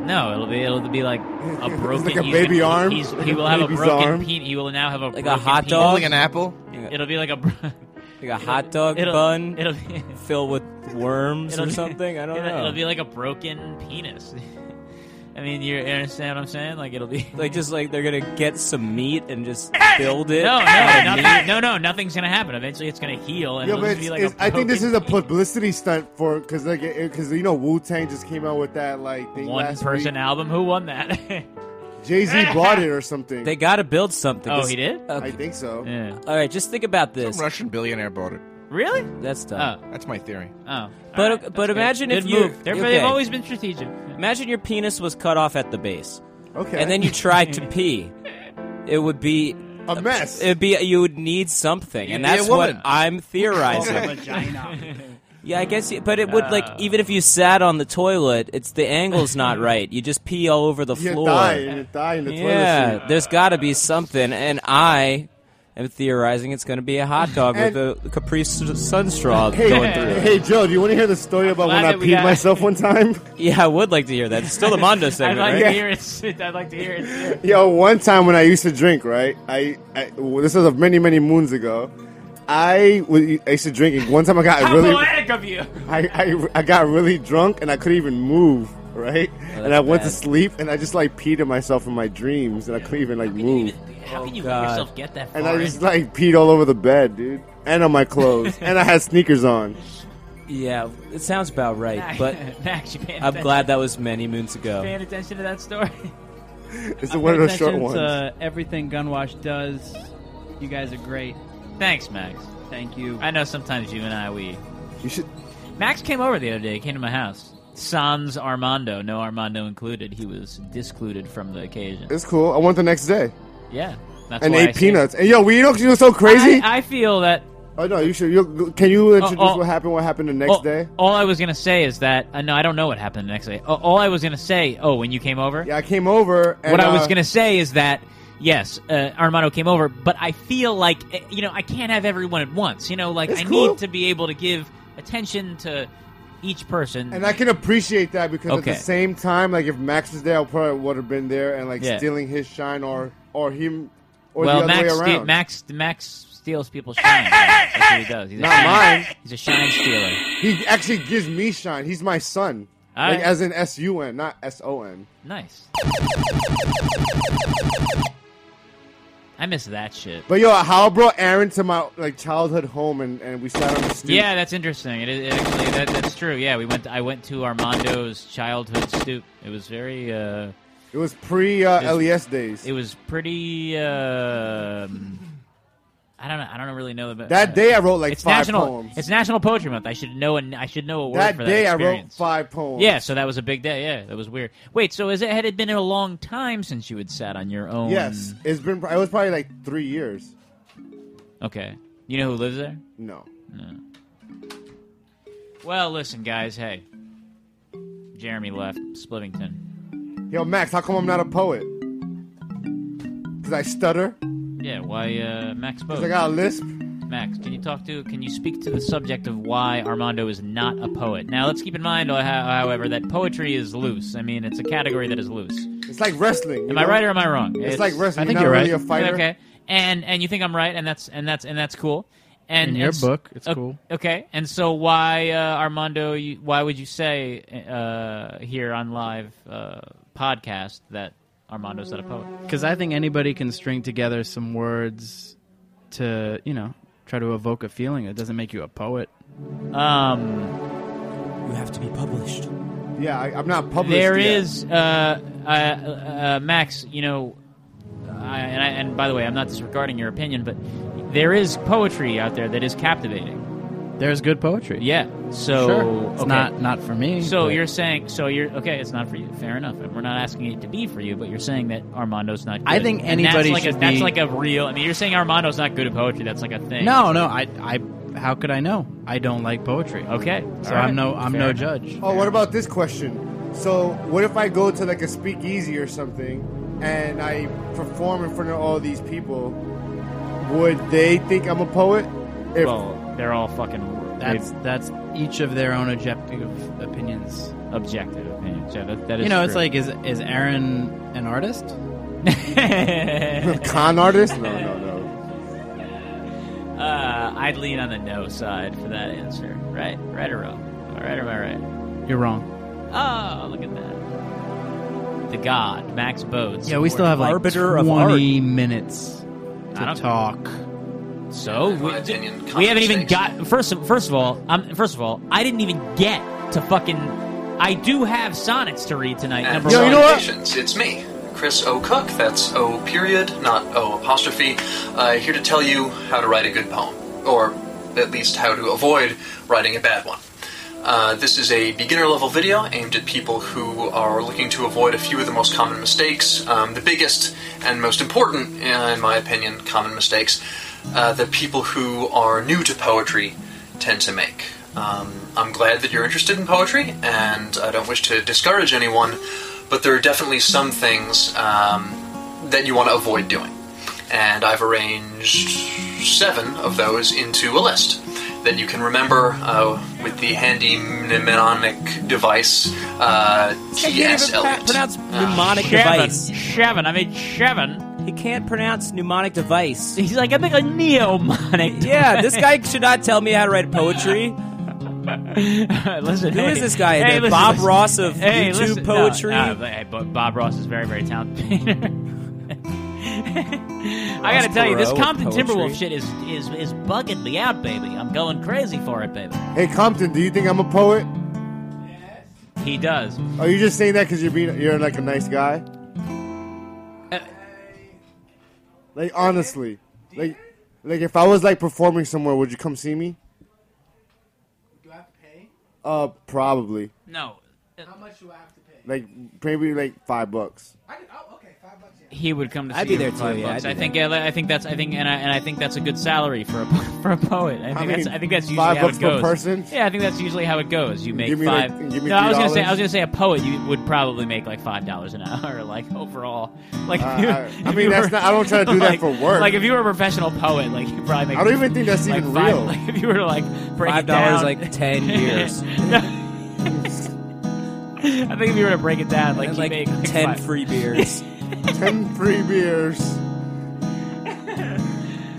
No, it'll be it'll be like a broken like a baby gonna- arm? He's, he will have a broken arm? pe- He will now have a Like a broken hot penis. dog? Holding an apple? It'll be like a bro- Like a hot dog It'll- bun it'll be- filled with worms or something? I don't it'll, know. It'll be like a broken penis. I mean, you understand what I'm saying? Like it'll be like just like they're gonna get some meat and just build it. no, no, of nothing, meat. no, no, nothing's gonna happen. Eventually, it's gonna heal, and Yeah, it'll just be like a I think this is a publicity stunt for because like because you know Wu Tang just came out with that like thing one last person album. Who won that? Jay Z bought it or something. They got to build something. Oh, he did? Okay. I think so. yeah. All right, just think about this. Some Russian billionaire bought it. Really? That's tough. Oh, That's my theory. oh. But Alright, uh, but that's good. imagine if Good you move. They're, okay. they've always been strategic. imagine your penis was cut off at the base, Okay. and then you tried to pee. it would be a mess. It'd be you would need something, and You'd be a that's what woman. I'm theorizing. vagina. Yeah, I guess, but it would like uh. even if you sat on the toilet, it's the angle's not right. You just pee all over the You floor. die, you die in the toilet yeah, seat. there's got to be something, and I am theorizing it's going to be a hot dog with a Capri S- Sun straw Hey, going through. it. hey, Joe, do you want to hear the story about when glad I that we peed got- myself one time? Yeah, I would like to hear that. It's still the Mondo segment, I'd like right? to hear it. I'd like to hear it. Yo, one time when I used to drink, right? I, I well, this was many many moons ago. I, was- I used to drink. and One time I got How really, poetic of you! I, I, I got really drunk and I couldn't even move, right? Oh, and I went bad. to sleep and I just like peed in myself in my dreams and I couldn't even like move. How oh, can you God. let yourself get that far? And I just like peed all over the bed, dude, and on my clothes, and I had sneakers on. Yeah, it sounds about right, Max- but Max, you paying I'm attention? glad that was many moons ago. paying attention to that story. It's I one of those short ones. To everything Gunwash does. You guys are great. Thanks, Max. Thank you. I know sometimes you and I we. You should. Max came over the other day. He came to my house. Sans Armando, no Armando included. He was discluded from the occasion. It's cool. I went the next day Yeah, that's and why I ate say- peanuts. And yo, we you know, you know, so crazy. I, I feel that. oh no, you should. You, can you introduce oh. what happened? What happened the next all, day? All I was gonna say is that uh, no, I don't know what happened the next day. Oh, all I was gonna say. Oh, when you came over. Yeah, I came over. And, what I was uh, gonna say is that yes, uh, Armando came over, but I feel like uh, you know I can't have everyone at once. You know, like It's I cool. need to be able to give attention to each person. And I can appreciate that because Okay. at the same time, like if Max was there, I probably would have been there and like Yeah. stealing his shine or or him or well, the other Max, way ste- around. Max, Max steals people's shine. That's what he does. He's Not shine, mine. He's a shine stealer. He actually gives me shine. He's my son. All like right. as in S U N, not S O N. Nice. I miss that shit. But yo, how I brought Aaron to my like childhood home and, and we sat on the stoop. Yeah, that's interesting. It, it actually that, that's true. Yeah, we went. I went to Armando's childhood stoop. It was very. Uh, It was pre uh, it was- LES days. It was pretty. um I don't know. I don't really know about That uh, day I wrote like it's five national, poems. It's National Poetry Month. I should know. A, I should know a word That for that day that I wrote five poems. Yeah, so that was a big day. Yeah, that was weird. Wait, so is it had it been a long time since you had sat on your own? Yes, it's been. It was probably like three years. Okay. You know who lives there? No. No. Well, listen, guys. Hey, Jeremy left Spliffington. Yo, Max, how come I'm not a poet? Because I stutter. Yeah, why uh, Max Bose? Because I got a lisp. Max, can you talk to? Can you speak to the subject of why Armando is not a poet? Now, let's keep in mind, uh, however, that poetry is loose. I mean, it's a category that is loose. It's like wrestling. you Am I right or am I wrong? It's, like wrestling. I think you're, you're not really right. a fighter. Okay, and and you think I'm right, and that's and that's and that's cool. And In your and book, it's o- cool. Okay, and so why uh, Armando? You, why would you say uh, here on live uh, podcast that Armando's not a poet? Because I think anybody can string together some words to, you know, try to evoke a feeling. It doesn't make you a poet. Um, you have to be published. Yeah, I, I'm not published. There yet. is uh, uh, uh, Max. You know, I, and, I, and by the way, I'm not disregarding your opinion, but there is poetry out there that is captivating. There's good poetry. Yeah. So Sure. It's okay. not not for me. So but- you're saying so you're okay. It's not for you. Fair enough. And we're not asking it to be for you, but you're saying that Armando's not. Good. I think And that's anybody like a, should That's like a real. I mean, you're saying Armando's not good at poetry. That's like a thing. No, no. I, I. How could I know? I don't like poetry. Okay. So All right. I'm no. I'm Fair no enough. judge. Oh, what about this question? So, what if I go to like a speakeasy or something, and I perform in front of all these people? Would they think I'm a poet? If well, they're all fucking. That's that's each of their own objective opinions. Objective opinions. Yeah, that, that is. you know, it's true. like is is Aaron an artist? con artist? No, no, no. Uh, I'd lean on the no side for that answer. Right? Right or wrong? Am I right or am I right? You're wrong. Oh, look at that. The God, Max Bodes. Yeah, we still have like arbiter of 20 minutes I to don't- talk. So we, we haven't even got first. Of, first of all, um, first of all, I didn't even get to fucking. I do have sonnets to read tonight. And Number one. salutations, it's me, Chris O. Cook. That's O period, not O apostrophe. Uh, here to tell you how to write a good poem, or at least how to avoid writing a bad one. Uh, this is a beginner level video aimed at people who are looking to avoid a few of the most common mistakes. Um, the biggest and most important, uh, in my opinion, common mistakes uh, that people who are new to poetry tend to make. Um, I'm glad that you're interested in poetry, and I don't wish to discourage anyone, but there are definitely some things um, that you want to avoid doing. And I've arranged seven of those into a list that you can remember uh, with the handy mnemonic device uh, I can't even TS pro- Eliot. pronounce mnemonic Shevin. device. Shevin. I mean Shevin. He can't pronounce mnemonic device. He's like, I make a neomonic. Yeah, this guy should not tell me how to write poetry. listen, Who hey, is this guy? Hey, listen, Bob listen. Ross of hey, YouTube listen, poetry? no, but- hey, but Bob Ross is very, very talented. I gotta tell you, this Ross Perot of Compton poetry. Timberwolf shit is is is bugging me out, baby. I'm going crazy for it, baby. Hey, Compton, do you think I'm a poet? He does. Are you just saying that because you're being you're like a nice guy? Like honestly, like like if I was like performing somewhere, would you come see me? Do I have to pay? Uh, probably. No. How much do I have to pay? Like maybe like five bucks. I could, oh, okay, five bucks. Yeah. He would come to see I'd be you there for too, five yeah, bucks. I'd I be think yeah, I think that's I think and I, and I think that's a good salary for a for a poet. I think I that's mean, I think that's usually five how bucks it per goes. person? Yeah, I think that's usually how it goes. You make Give me, like- five. give me no, I was gonna say $3? I was gonna say a poet you would probably make like five dollars an hour, like overall. Like Uh, if you- I- I if mean, you that's were- not- I don't try to do that like- for work. Like if you were a professional poet, like you probably make. I don't even think that's like even five- real. Like if you were to like break Five it down, dollars, like 10 years. I think if you were to break it down, like And, you like, make like 10 free beers. Ten free beers.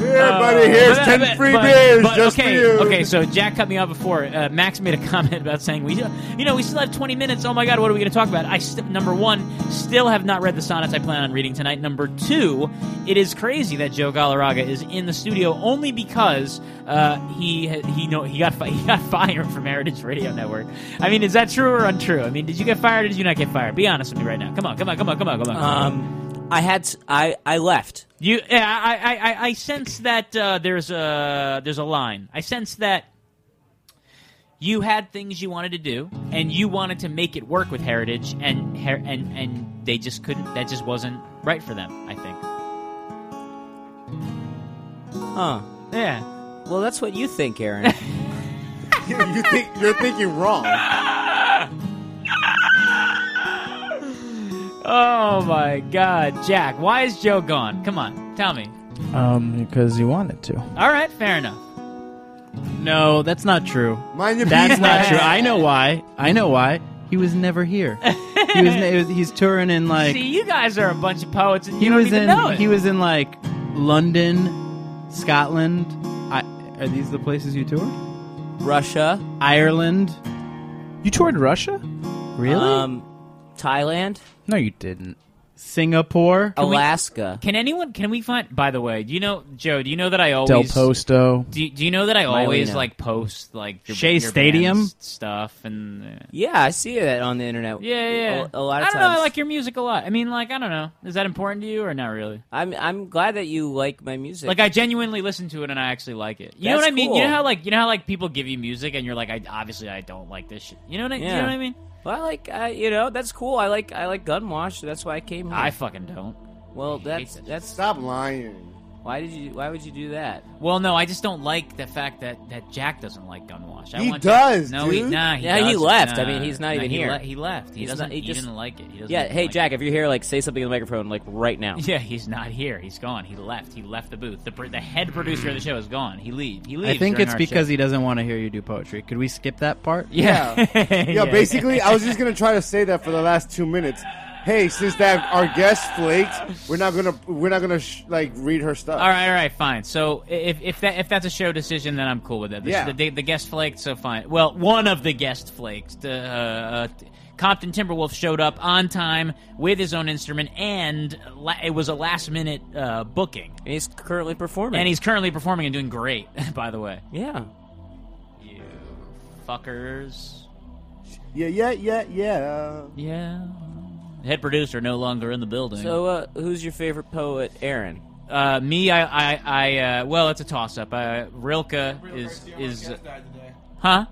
Here, Uh, buddy, here's but- ten but- free but- beers but just okay, for you. Okay, so Jack cut me off before. Uh, Max made a comment about saying we, you know, we still have 20 minutes. Oh my God, what are we going to talk about? I st- number one, still have not read the sonnets I plan on reading tonight. Number two, it is crazy that Joe Galarraga is in the studio only because uh, he he know he got fi- he got fired from Heritage Radio Network. I mean, is that true or untrue? I mean, did you get fired or did you not get fired? Be honest with me right now. Come on, come on, come on, come on, come on. Um, I had to, I I left. You, yeah, I, I, I, I sense that uh, there's a there's a line. I sense that you had things you wanted to do, and you wanted to make it work with Heritage, and her- and and they just couldn't. That just wasn't right for them. I think. Huh. Yeah. Well, that's what you think, Aaron. you, you think you're thinking wrong. Oh my God, Jack! Why is Joe gone? Come on, tell me. Um, because you wanted to. All right, fair enough. No, that's not true. Mind your That's not true. I know why. I know why. He was never here. He was. it was- he's touring in like. See, you guys are a bunch of poets, and he you don't was even in. know it. He was in like London, Scotland. I, are these the places you toured? Russia, Ireland. You toured Russia? Really? Um, Thailand, No, you didn't. Singapore, Can we- Alaska. Can anyone? Can we find? By the way, do you know Joe? Do you know that I Del always Posto. Do you, do you know that I always Mylena. like post like your, Shea your Stadium? band's stuff and uh, Yeah, I see that on the internet. yeah, yeah. A, a lot I don't know. I like your music a lot. I mean, like I don't know. Is that important to you or not really? I'm I'm glad that you like my music. Like I genuinely listen to it and I actually like it. You know That's what I mean? You know cool. how like you know how like people give you music and you're like, I obviously I don't like this shit. You know what I? You know what I mean? Well, I like uh, you know that's cool. I like I like Gunwash. That's why I came here. I fucking don't. well, that's that's Stop lying. Why did you why would you do that? Well, no, I just don't like the fact that, that Jack doesn't like Gunwash. I He want does, No, he dude. nah. He Yeah, he doesn't. left. I Nah. mean, he's not Nah, even he here. le- he left. He He's doesn't. not- he he just- didn't like it. He doesn't. Yeah, hey like Jack, if you're here, like say something in the microphone, like right now. Yeah, he's not here. He's gone. He left. He left the booth. The, pr- the head producer of the show is gone. He leave. He leaves. I think during it's our because show. he doesn't want to hear you do poetry. Could we skip that part? Yeah. Yeah, basically, I was just gonna try to say that for the last two minutes. Hey, since that our guest flaked, we're not gonna we're not gonna sh- like read her stuff. All right, all right, fine. So if if that if that's a show decision, then I'm cool with it. The, Yeah. the, the guest flaked, so fine. Well, one of the guest flaked. uh, uh, Compton Timberwolf showed up on time with his own instrument, and la- it was a last minute uh, booking. And he's currently performing. And he's currently performing and doing great, by the way. yeah. You fuckers. Yeah, yeah, yeah, yeah. Yeah. Head producer no longer in the building. So, uh, who's your favorite poet, Aaron? Uh, me, I, I, I uh, well, it's a toss up. Uh, Rilke is is, huh?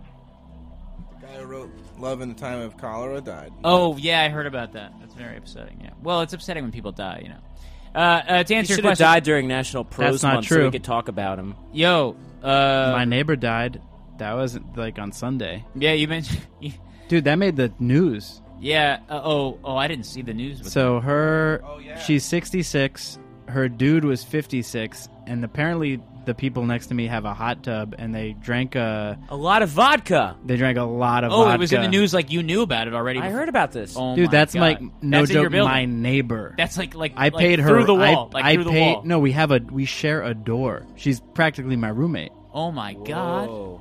The guy who wrote "Love in the Time of Cholera" died. Oh yeah, I heard about that. That's very upsetting. Yeah. Well, it's upsetting when people die. You know. Uh, uh, to He answer your should have question, died during National Prose That's not Month so true. we could talk about him. Yo, uh, My neighbor died. That wasn't like on Sunday. Yeah, you mentioned. Dude, that made the news. Yeah. Uh, oh, oh, I didn't see the news. With So that. her, she's 66. Her dude was 56, and apparently the people next to me have a hot tub, and they drank a a lot of vodka. They drank a lot of. Vodka. Oh, vodka. it was in the news. Like you knew about it already. I before- heard about this. Oh Dude, my that's God. like no That's joke. My neighbor. That's like like I like paid her through the I- like I through the paid. wall. No, we have a we share a door. She's practically my roommate. Oh my god.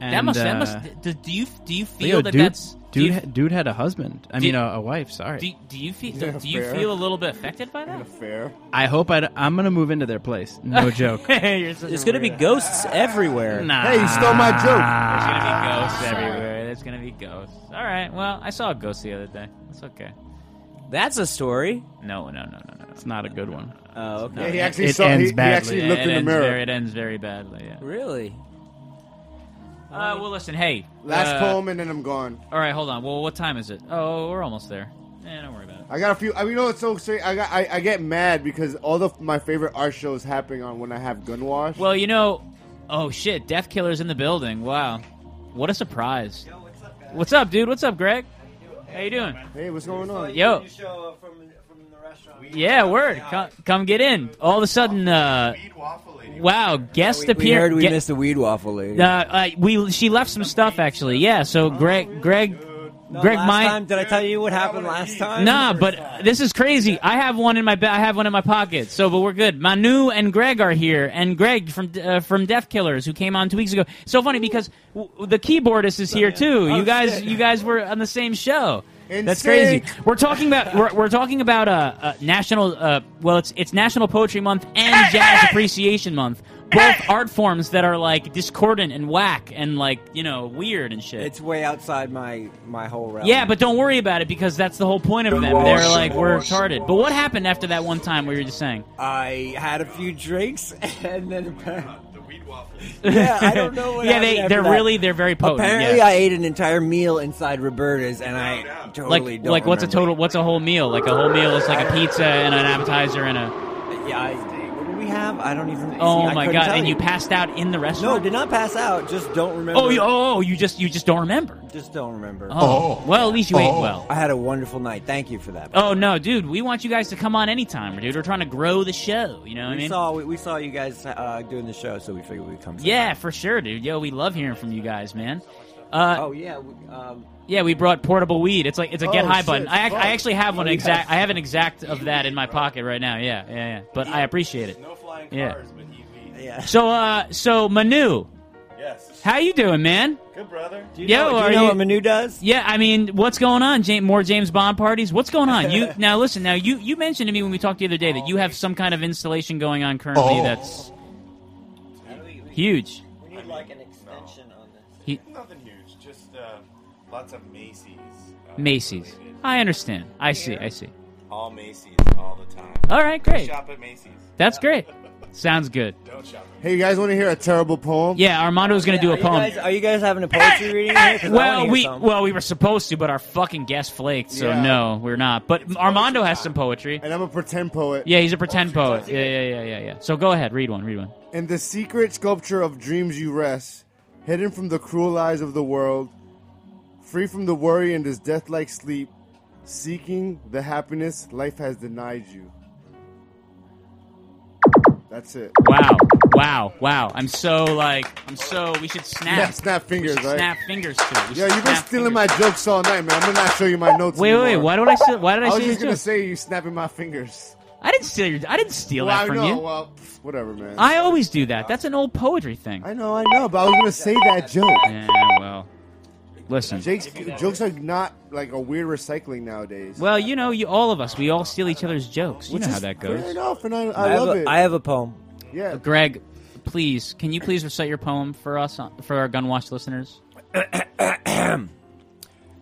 That And, must. that uh, must. Do, do you do you Leo, feel that dude, that's dude? you- dude had a husband. I Do- mean, a, a wife. Sorry. Do, do you feel? Yeah, do you fair. feel a little bit affected by that? Fair. I hope I. am gonna move into their place. No joke. There's gonna be ghosts everywhere. Nah. Hey, you stole my joke. There's gonna be ghosts everywhere. There's gonna be ghosts. All right. Well, I saw a ghost the other day. It's okay. That's a story. No, no, no, no, no. It's not a good one. Oh, okay. Yeah, he actually It saw. ends he, he actually looked it in the mirror. Very, it ends very badly. Yeah. Really? Uh, well, listen. Hey. Last uh, poem, and then I'm gone. All right. Hold on. Well, what time is it? Oh, we're almost there. Eh, don't worry about it. I got a few. I mean, you know it's so strange? I got. I, I get mad because all of my favorite art shows happening on when I have Gunwash. Well, you know. Oh shit! Death Killer's in the building. Wow. What a surprise. what's up, dude? What's up, Greg? How you doing? Hey, what's going on? Yo. Yeah, word. Come, come get in. All of a sudden, uh, wow, guest We, we appear. heard we ge- missed the weed waffle lady. uh, uh, we she left some stuff actually. Yeah. So Greg, Greg, Greg, last my time, did I tell you what happened last time? Nah, but this is crazy. I have one in my ba- I have one in my pocket. So, but we're good. Manu and Greg are here, and Greg from uh, from Death Killers, who came on two weeks ago. So funny because w- the keyboardist is here too. You guys, you guys were on the same show. That's crazy. We're talking about we're, we're talking about uh, uh, national. Uh, well, it's it's National Poetry Month and Jazz Appreciation Month. Both art forms that are like discordant and whack and like you know weird and shit. It's way outside my my whole realm. Yeah, but don't worry about it because that's the whole point of them. They're like we're retarded. But what happened after that one time where you were just saying? I had a few drinks and then the weed waffles. Yeah, I don't know what yeah, they they're that. really they're very potent. Apparently, yeah. I ate an entire meal inside Roberta's, and I oh, totally like don't like what's a total what's a whole meal? Like a whole meal is like a pizza and an appetizer and a. Yeah, I, what did we have? I don't even. Oh see, my couldn't god! tell And you passed out in the restaurant? No, did not pass out. Just don't remember. Oh, you, oh, you just you just don't remember. Just don't remember. Oh. Well, at least you ate well. I had a wonderful night. Thank you for that. Oh no, dude! We want you guys to come on anytime, dude. We're trying to grow the show. You know what we I mean? saw we, we saw you guys uh, doing the show, so we figured we'd come. say Yeah, for sure, dude. Yo, we love hearing from you guys, man. Uh, oh yeah. Um, Yeah, we brought portable weed. It's like it's a get Oh, high shit, button. I, ac- I actually have one Oh, you exact. have- I have an exact of that in my pocket right now. Yeah, yeah, yeah. But I appreciate it. No flying cars, yeah. But EVs. Yeah. So, uh, so Manu, Yes. how you doing, man? Good brother. Do you Yo, know, do you are know you- what Manu does? Yeah, I mean, what's going on? James, more James Bond parties? What's going on? You now listen. Now you you mentioned to me when we talked the other day that you have some kind of installation going on currently Oh. that's huge. We need like an extension on this. He- Nothing huge. Just uh, lots of Macy's. Uh, Macy's. related. I understand. I see. I see. All Macy's all the time. All right, great. Shop at Macy's. That's great. Sounds good. Don't shop. Hey, you guys want to hear a terrible poem? Yeah, Armando Armando's going to do a Are you poem. guys, are you guys having a poetry reading here? 'Cause Well, we some. well we were supposed to, but our fucking guest flaked, so Yeah. no, we're not. But Armando has some poetry. And I'm a pretend poet. Yeah, he's a pretend poet. Yeah, yeah, yeah, yeah, yeah. So go ahead, read one, read one. In the secret sculpture of dreams you rest, hidden from the cruel eyes of the world, free from the worry and this death-like sleep, seeking the happiness life has denied you. That's it. Wow, wow, wow. I'm so like, I'm so. We should snap. Yeah, snap fingers, right? Snap fingers to it. We should you've been snap stealing my jokes all night, man. I'm gonna not show you my notes. Wait, wait, wait. anymore. Why did I? Say, why did I, I was just gonna joke? say you snapping my fingers. I didn't steal your. I didn't steal well, that from I know. you. Well, pff, whatever, man. I always do that. That's an old poetry thing. I know, I know, but I was gonna say that joke. Yeah, well, listen. Jake's, jokes are not like a weird recycling nowadays. Well, you know, you all of us, we all steal each other's jokes. You Which know how is that goes. Fair enough, and I, I, I, have love a, it. I have a poem. yeah. Greg, please, can you please recite your poem for us, uh, for our Gunwash listeners?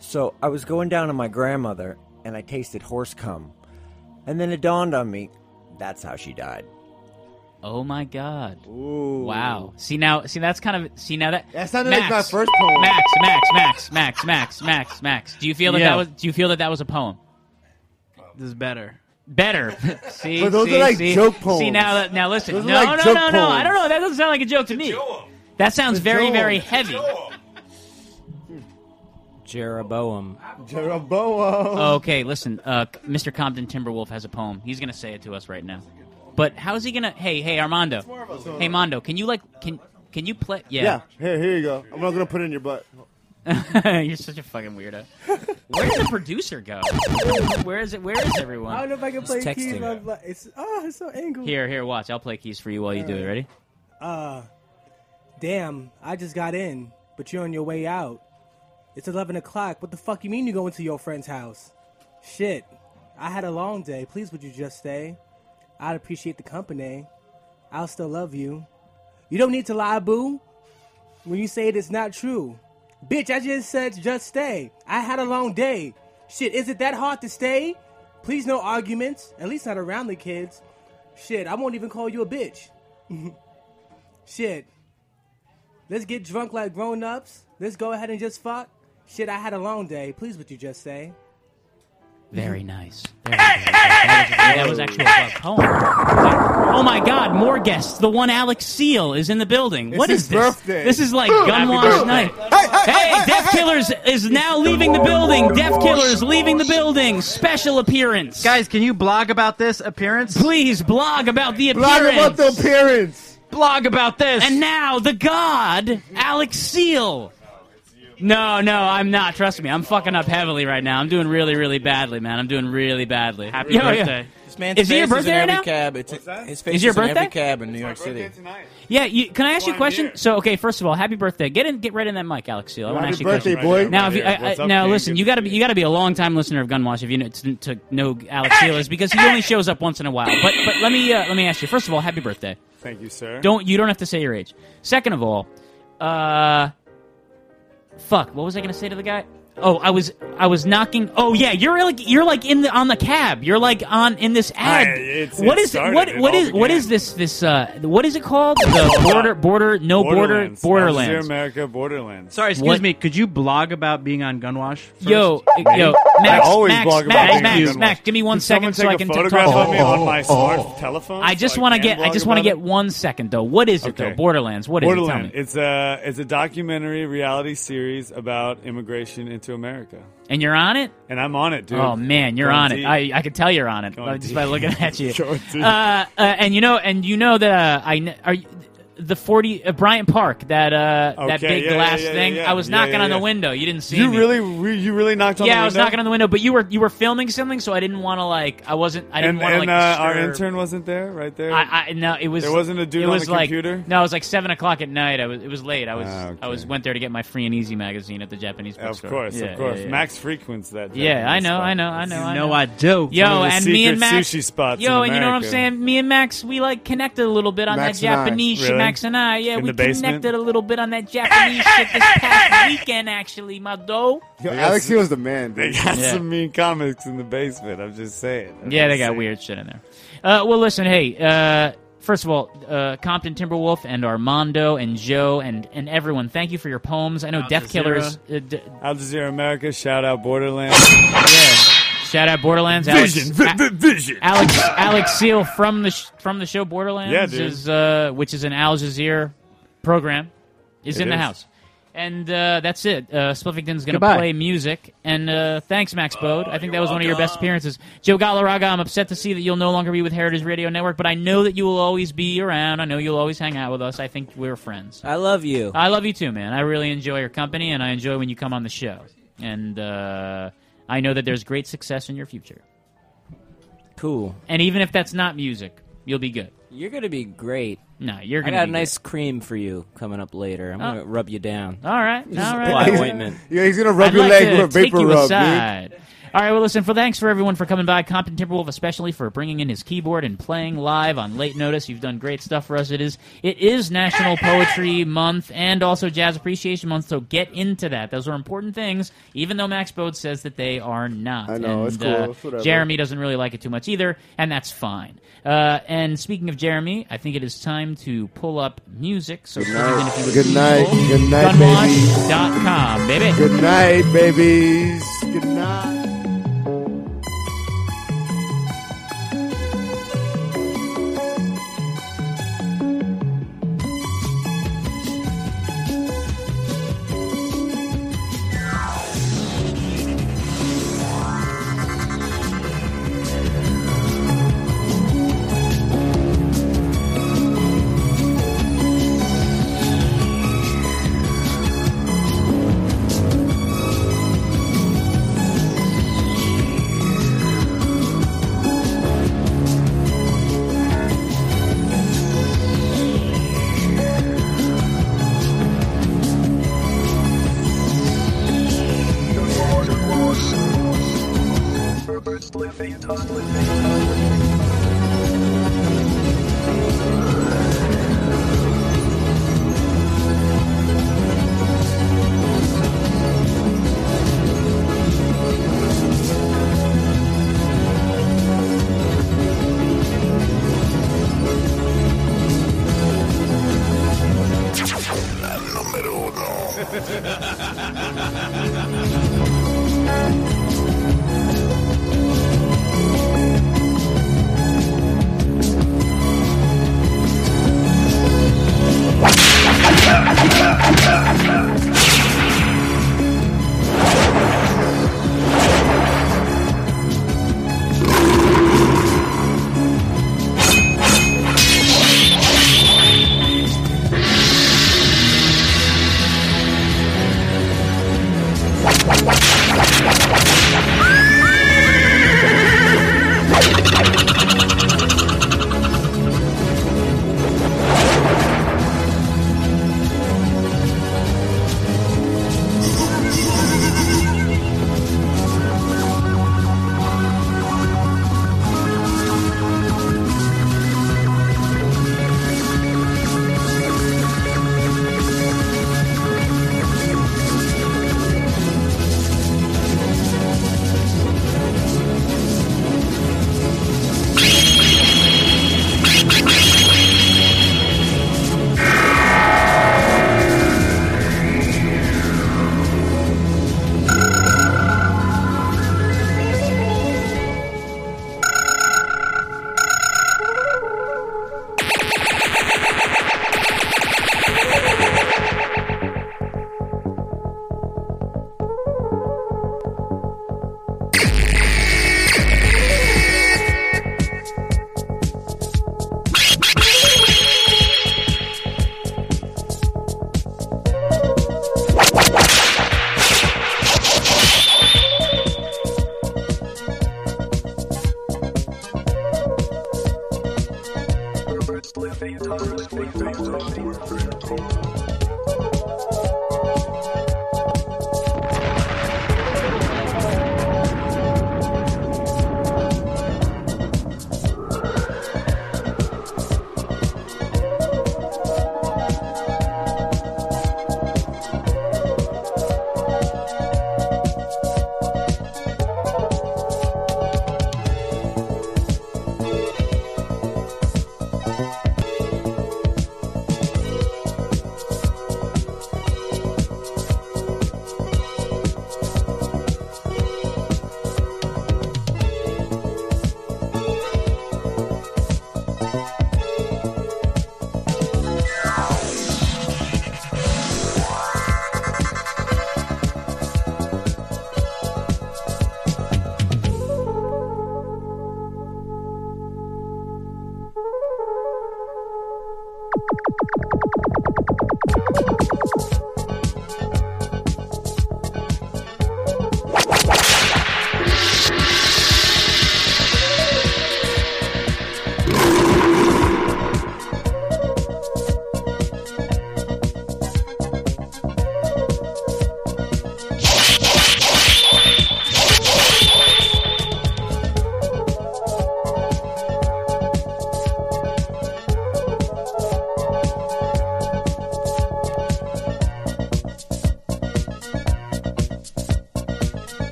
So I was going down to my grandmother, and I tasted horse cum, and then it dawned on me, that's how she died. Oh my God! Wow. See now, see that's kind of see now that That sounded Max, like my first poem. Max, Max, Max, Max, Max, Max, Max. Do you feel that Yeah. that was? Do you feel that that was a poem? This is better. Better. see, But those see, are like see, joke See now, that now listen. Those are no, like no, joke no, no. I don't know. That doesn't sound like a joke to me. That sounds very, very heavy. Jeroboam. Jeroboam. Okay, listen. Uh, Mr. Compton Timberwolf has a poem. He's gonna say it to us right now. But how's he gonna? Hey, hey, Armando. Hey, Mondo. Can you like? Can can you play? Yeah. Yeah. Here, here you go. I'm not gonna put it in your butt. You're such a fucking weirdo. Where did the producer go? Where is it? Where is everyone? I don't know if I can play keys. texting. but- but It's oh, it's so angled. Here, here, watch. I'll play keys for you while you do it. Ready? Uh, damn, I just got in, but you're on your way out. It's 11 o'clock. What the fuck you mean you going to your friend's house? Shit, I had a long day. Please, would you just stay? I'd appreciate the company. I'll still love you. You don't need to lie, boo. When you say it, it's not true. Bitch, I just said just stay. I had a long day. Shit, is it that hard to stay? Please, no arguments. At least not around the kids. Shit, I won't even call you a bitch. Shit. Let's get drunk like grown ups. Let's go ahead and just fuck. Shit, I had a long day. Please, would you just say? Very mm-hmm. nice. Very nice. That was, that was actually a poem. Oh my God! More guests. The one Alex Seal is in the building. It's what his this? birthday. This is like Happy Gunwash night. Hey, Deaf Killers is now leaving the building. Deaf Killers leaving the building. Special appearance. Guys, can you blog about this appearance? Please blog about the appearance. Blog about the appearance. Blog about this. And now the God, Alex Seal. No, no, I'm not. Trust me, I'm fucking up heavily right now. I'm doing really, really badly, man. I'm doing really badly. Happy Yo, yeah. birthday. This man's Is it your face birthday in right every now? cab. It's, his face Is your is in birthday? every cab in New York City. Yeah, you, can I ask you a question? So, okay, first of all, happy birthday. Get in, get right in that mic, Alex Seal. I want to Happy ask you a question. birthday, boy. Now, if you, I, I, up, now listen, you got to be you got to be a long time listener of Gunwash if you know, to, to know Alex Seal is because he only shows up once in a while. But but let me uh, let me ask you. First of all, happy birthday. Thank you, sir. Don't you don't have to say your age. Second of all, uh, fuck. What was I going to say to the guy? Oh, I was I was knocking. Oh yeah, you're like you're like in the on the cab. You're like on in this ad. I- it's- what it is started. what It what all is what began. is this this uh what is it called? The border border no border Borderlands. Borderlands. America, Borderlands. Sorry, excuse What- me. Could you blog about being on Gunwash? First? Yo, yo, Max, always Max, blog about Max, being Max, on Max, give me one Can someone second so take I a can t- photograph talk. of me on my smart telephone. I just I want to get I just want to get one second though. What is it though? Okay. Borderlands. What is Borderland. it? Tell me. It's a it's a documentary reality series about immigration into America, And you're on it? and I'm on it, dude. Oh man, you're Going on deep. it. I I can tell you're on it Going just deep. by looking at you. Uh, uh, and you know, and you know that uh, I are you, the forty uh, Bryant Park that uh that Okay, big yeah, yeah, glass yeah, thing. yeah, I was yeah, knocking yeah, on the yeah. window. You didn't see You me. really, re- you really knocked on the window? yeah, the I was window? knocking on the window, but you were you were filming something, so I didn't want to like I wasn't I didn't and want to and like uh, our disturb- intern wasn't there, right there. I, I no, it was There wasn't a dude it on was the like, computer? No, it was like seven o'clock at night. I was it was late. I was Ah, I was went there to get my free and easy magazine at the Japanese Of bookstore. course, Yeah, of course. yeah, yeah. Max frequents that. Yeah, I Japanese know, spot. I know, I know, I know know. I do. Yo, One of the and me and secret Max, sushi spots yo, and you know what I'm America. saying? Me and Max, we like connected a little bit on Max that and I. Japanese shit. Really? Max and I, yeah, In we the basement? connected a little bit on that Japanese shit this past weekend, actually, my dough. Yo, Alex, some- he was the man, They got Yeah. some mean comics in the basement. I'm just saying. I'm Yeah, they got saying. weird shit in there. Uh, well, listen, hey, uh, first of all, uh, Compton Timberwolf and Armando and Joe and, and everyone, thank you for your poems. I know Al Deaf Jazeera. Killers. Uh, d- Al Jazeera America. Shout out Borderlands. yeah. Shout out Borderlands. Alex, Vision, vi- vi- vision. Alex Alex Seal from the sh- from the show Borderlands Yeah, dude. is uh, which is an Al Jazeera program is It in the is. house. And uh, that's it. Uh, Spliffington's going to Goodbye. play music. And uh, thanks, Max Bode. I think that was one of your best appearances. Joe Galarraga, I'm upset to see that you'll no longer be with Heritage Radio Network, but I know that you will always be around. I know you'll always hang out with us. I think we're friends. I love you. I love you too, man. I really enjoy your company, and I enjoy when you come on the show. And uh, I know that there's great success in your future. Cool. And even if that's not music, you'll be good. You're gonna be great. No, you're gonna got be a nice cream for you coming up later. I'm Oh. gonna rub you down. All right, all right. Apply ointment. Yeah, he's gonna rub I'd your like leg with a take vapor you rub, aside. All right, well, listen, for thanks for everyone for coming by. Compton Timberwolf, especially for bringing in his keyboard and playing live on late notice. You've done great stuff for us. It is it is National Poetry Month and also Jazz Appreciation Month, so get into that. Those are important things, even though Max Bode says that they are not. I know, and, it's cool. uh, It's. Jeremy doesn't really like it too much either, and that's fine. Uh, and speaking of Jeremy, I think it is time to pull up music. So Good night. if you Good night. Good night, baby. Gunwash.com, baby. Good night, babies. Good night.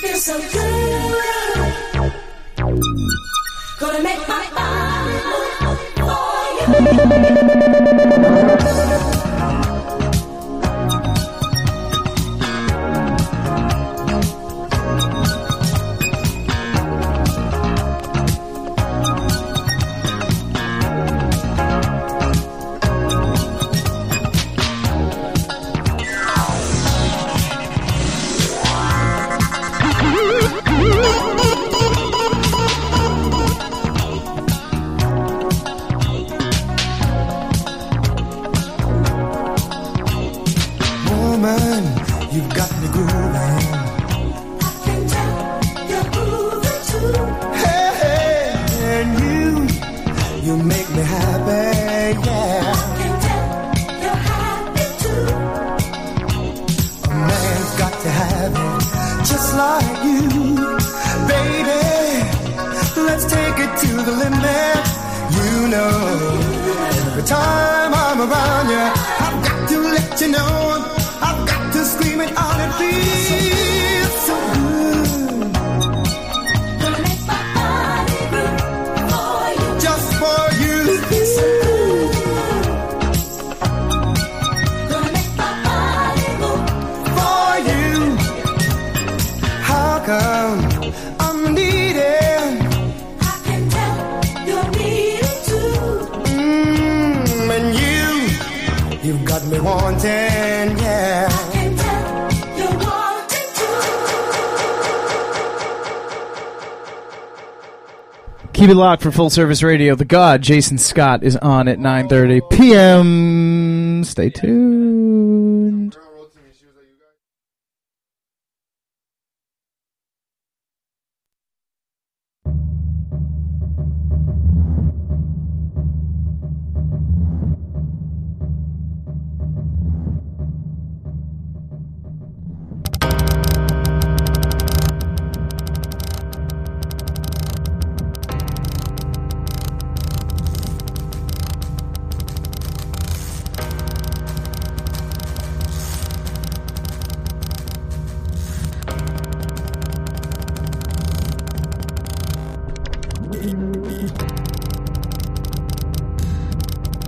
Feel so good. Keep it locked for Full Service Radio. The God, Jason Scott, is on at 9.30 p.m. Stay tuned.